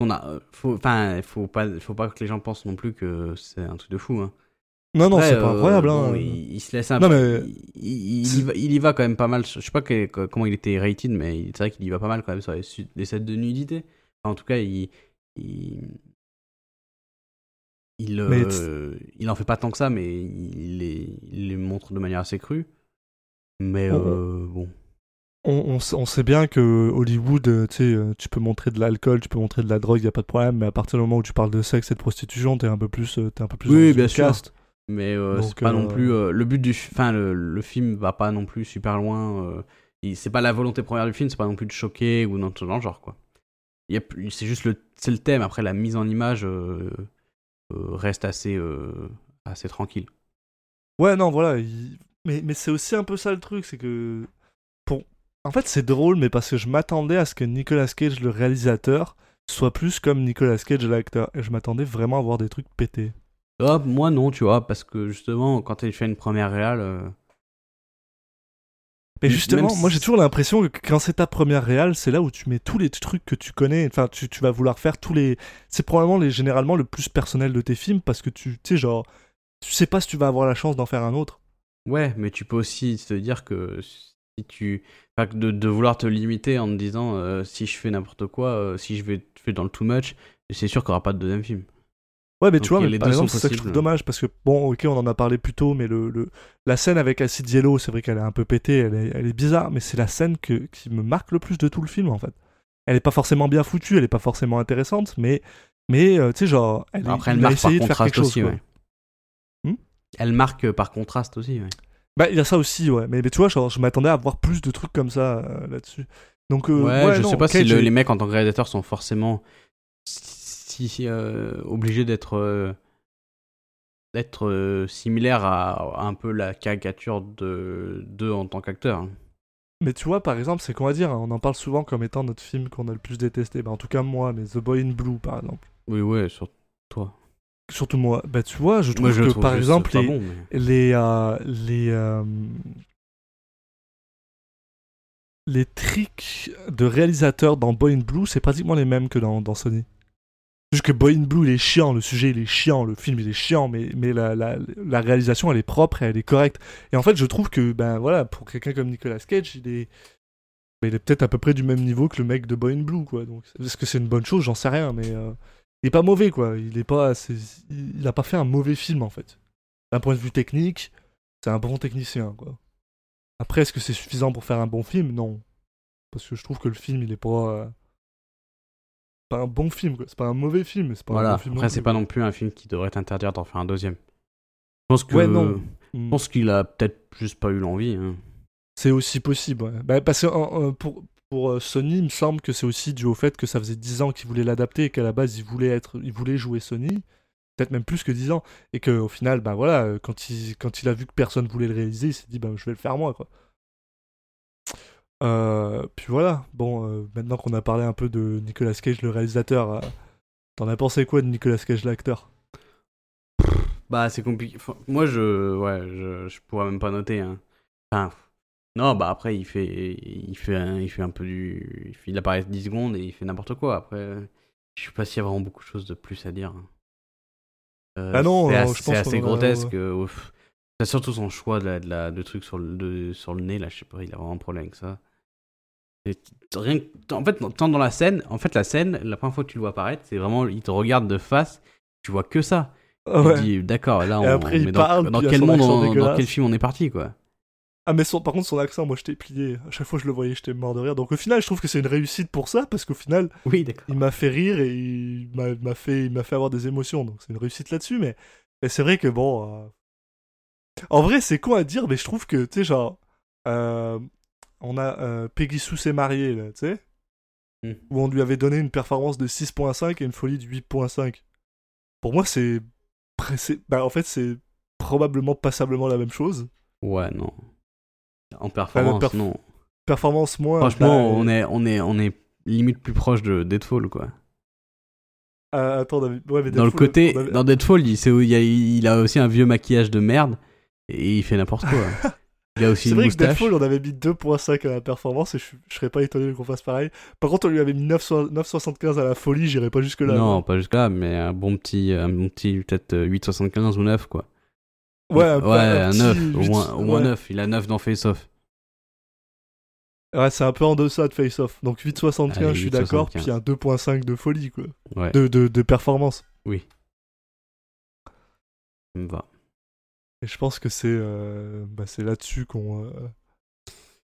on a. euh, Faut, enfin, faut pas, faut pas que les gens pensent non plus que c'est un truc de fou. Hein. non, non, c'est pas euh, incroyable. bon, hein. il, il se laisse un Non, peu. mais- Il, y va, il y va quand même pas mal. Je sais pas que- comment il était rated, mais c'est vrai qu'il y va pas mal quand même sur les, sets de nudité. Enfin, en tout cas, il. Il, il, euh, il en fait pas tant que ça, mais il les, il les montre de manière assez crue. Mais Oh, euh, bon. on, on on sait bien que Hollywood, euh, tu sais, euh, tu peux montrer de l'alcool, tu peux montrer de la drogue, y a pas de problème, mais à partir du moment où tu parles de sexe et de prostitution, t'es un peu plus, t'es un peu plus. Oui, bien sûr. Mais euh, c'est pas non plus le but du fi- enfin le, le film va pas non plus super loin il- c'est pas la volonté première du film c'est pas non plus de choquer ou dans le genre quoi il c'est juste le le thème après la mise en image reste assez euh, assez tranquille Ouais, non, voilà. il- Mais, mais c'est aussi un peu ça le truc, c'est que. Pour... En fait, c'est drôle, mais parce que je m'attendais à ce que Nicolas Cage, le réalisateur, soit plus comme Nicolas Cage, l'acteur. Et je m'attendais vraiment à voir des trucs pétés. Ah, moi non tu vois parce que justement quand il fait une première réale euh, Mais justement, moi j'ai toujours l'impression que quand c'est ta première réal, c'est là où tu mets tous les trucs que tu connais. Enfin, tu, tu vas vouloir faire tous les. C'est probablement les, généralement le plus personnel de tes films parce que tu sais, genre. Tu sais pas si tu vas avoir la chance d'en faire un autre. ouais mais tu peux aussi te dire que si tu enfin, de, de vouloir te limiter en te disant euh, si je fais n'importe quoi euh, si je vais fais dans le too much c'est sûr qu'il y aura pas de deuxième film Ouais, mais Donc, tu vois, mais par exemple, c'est ça que je trouve dommage parce que, bon, ok, on en a parlé plus tôt, mais le, le- la scène avec Acid Yellow, c'est vrai qu'elle est un peu pétée, elle est, elle est bizarre, mais c'est la scène que, qui me marque le plus de tout le film en fait. Elle est pas forcément bien foutue, elle est pas forcément intéressante, mais, mais euh, tu sais, genre, elle, Après, elle a essayé de faire quelque chose. aussi, ouais. Hmm? Elle marque par contraste aussi, ouais. Bah, il y a ça aussi, ouais, mais, mais tu vois, genre, je m'attendais à voir plus de trucs comme ça euh, là-dessus. Donc, euh, ouais, ouais, je non, sais pas si le- les mecs en tant que réalisateurs sont forcément si, euh, obligés d'être euh, d'être euh, similaires à, à un peu la caricature de d'eux en tant qu'acteurs. hein. Mais tu vois, par exemple, c'est qu'on va dire, hein, on en parle souvent comme étant notre film qu'on a le plus détesté. Bah, en tout cas, moi, mais The Boy in Blue, par exemple. Oui, ouais, sur toi. Surtout moi. Bah, tu vois, je trouve Moi, je que, trouve par exemple, les, bon, mais- les, euh, les, euh, les tricks de réalisateurs dans Boy in Blue, c'est pratiquement les mêmes que dans, dans Sony. Juste que Boy in Blue, il est chiant, le sujet, il est chiant, le film, il est chiant, mais, mais la, réalisation, elle est propre et elle est correcte. Et en fait, je trouve que, ben voilà, pour quelqu'un comme Nicolas Cage, il est, ben, est peut-être à peu près du même niveau que le mec de Boy in Blue, quoi. Donc, est-ce que c'est une bonne chose? J'en sais rien, mais euh, il est pas mauvais, quoi. Il est pas, il pas fait un mauvais film, en fait. D'un point de vue technique, c'est un bon technicien, quoi. Après, est-ce que c'est suffisant pour faire un bon film? Non. Parce que je trouve que le film, il est pas. euh, pas un bon film, quoi. C'est pas un mauvais film, c'est pas un Voilà. bon film. non Après, c'est pas non plus un film qui devrait t'interdire d'en faire un deuxième. Je pense que Ouais, non. je Mm. pense qu'il a peut-être juste pas eu l'envie. hein. C'est aussi possible, ouais. Bah, parce que euh, pour, pour euh, Sony, il me semble que c'est aussi dû au fait que ça faisait 10 ans qu'ils voulaient l'adapter et qu'à la base, ils voulaient, être, ils voulaient jouer Sony. Peut-être même plus que 10 ans. Et qu'au final, bah voilà, euh, quand il, quand il a vu que personne voulait le réaliser, il s'est dit, bah je vais le faire moi, quoi. Euh, puis voilà, bon, euh, maintenant qu'on a parlé un peu de Nicolas Cage, le réalisateur, euh, t'en as pensé quoi de Nicolas Cage, l'acteur? Bah, c'est compliqué. Enfin, moi, je, ouais, je, je pourrais même pas noter. Hein. Enfin, non, bah après, il fait, il fait, un, il fait un peu du, il, fait- il apparaît 10 secondes et il fait n'importe quoi. Après, je sais pas s'il y a vraiment beaucoup de choses de plus à dire. Euh, Ah non, c'est assez, je pense assez grotesque. C'est surtout son choix de, la, de, la, de trucs sur le, de- sur le nez là. Je sais pas, il a vraiment un problème avec ça. Et rien que- en fait, tant dans la scène, en fait, la scène, la première fois que tu le vois apparaître, c'est vraiment, il te regarde de face, tu vois que ça. Tu ouais. dis, d'accord, là, on, après, il mais dans, parle, dans il quel monde, on- dans quel film on est parti, quoi. Ah mais son- par contre son accent, moi j'étais plié. À chaque fois que je le voyais, j'étais mort de rire. Donc au final, je trouve que c'est une réussite pour ça parce qu'au final, Oui, il m'a fait rire et il m'a fait, il fait avoir des émotions. Donc c'est une réussite là-dessus. Mais, mais c'est vrai que bon, euh, en vrai c'est con à dire, mais je trouve que tu sais genre, euh, on a euh, Peggy Sue s'est mariée là, tu sais, Hmm. où on lui avait donné une performance de 6.5 et une folie de 8.5. Pour moi c'est, bah en fait c'est probablement passablement la même chose. Ouais, non. En performance, perf- non. Performance moins. Franchement, bah, on est, on est, on est limite plus proche de Deadfall, quoi. Ah, attends, ouais, mais Dans le côté, avait- dans Deadfall, il, il, y a, il a aussi un vieux maquillage de merde et il fait n'importe quoi. <laughs> Il a aussi C'est vrai que. Deadpool, on avait mis 2.5 à la performance et je, je serais pas étonné qu'on fasse pareil. Par contre, on lui avait mis 9 so- 9,75 à la folie, j'irais pas jusque-là. non, pas jusque là, mais un bon petit, un bon petit peut-être euh, 8,75 ou 9 quoi. Ouais, un, ouais, un, petit 9, au 8, moins, au moins ouais. 9. Il a 9 dans Face Off. Ouais, c'est un peu en deçà de Face Off. Donc 8,75, Allez, je suis d'accord, 8,75. puis un 2.5 de folie, quoi. Ouais, De, de, de performance. ça me va. Et je pense que c'est euh, bah, là-dessus qu'on euh,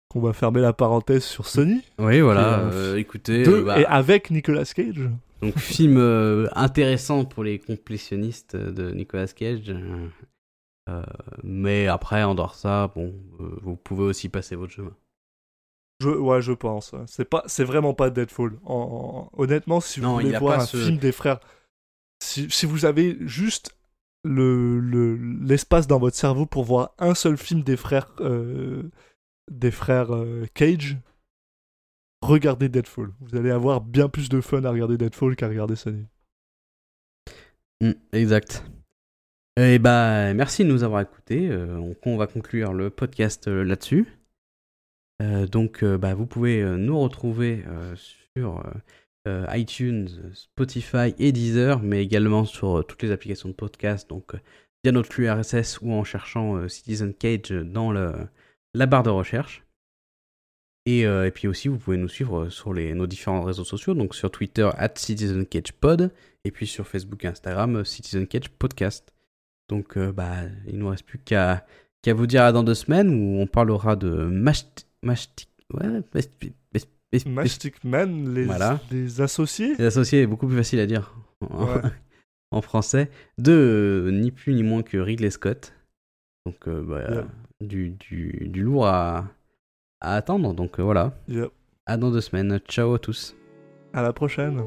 qu'on va fermer la parenthèse sur Sony. Oui, voilà. euh, écoutez, De- bah, Et avec Nicolas Cage. donc film intéressant pour les complétionnistes de Nicolas Cage. mais après, en dehors de ça, bon, vous pouvez aussi passer votre chemin. Je, ouais, je pense. C'est pas, c'est vraiment pas Deadfall. En, en- honnêtement, si vous Non, voulez voir un ce- film des frères, si, si vous avez juste le le- l'espace dans votre cerveau pour voir un seul film des frères euh, des frères euh, Cage, regardez Deadfall. Vous allez avoir bien plus de fun à regarder Deadfall qu'à regarder Sony. Mm, exact. Et bah, merci de nous avoir écoutés. Euh, on, va conclure le podcast là-dessus. Donc, bah, vous pouvez nous retrouver sur euh, iTunes, Spotify et Deezer, mais également sur euh, toutes les applications de podcast, donc euh, via notre flux RSS ou en cherchant Citizen Cage dans le, la barre de recherche. Et, puis aussi, vous pouvez nous suivre sur nos différents réseaux sociaux, donc sur Twitter, at Citizen Cage Pod, et puis sur Facebook et Instagram, Citizen Cage Podcast. Donc, bah, il nous reste plus qu'à vous dire dans deux semaines où on parlera de. Mashti... Ouais, Mastic Man, les, Voilà. les associés. Les associés est beaucoup plus facile à dire en, Ouais. <laughs> en français. De euh, ni plus ni moins que Ridley Scott. Donc, euh, bah, Yeah. du, du, du lourd à, à attendre. Donc, euh, voilà. À dans deux semaines. Ciao à tous. À la prochaine.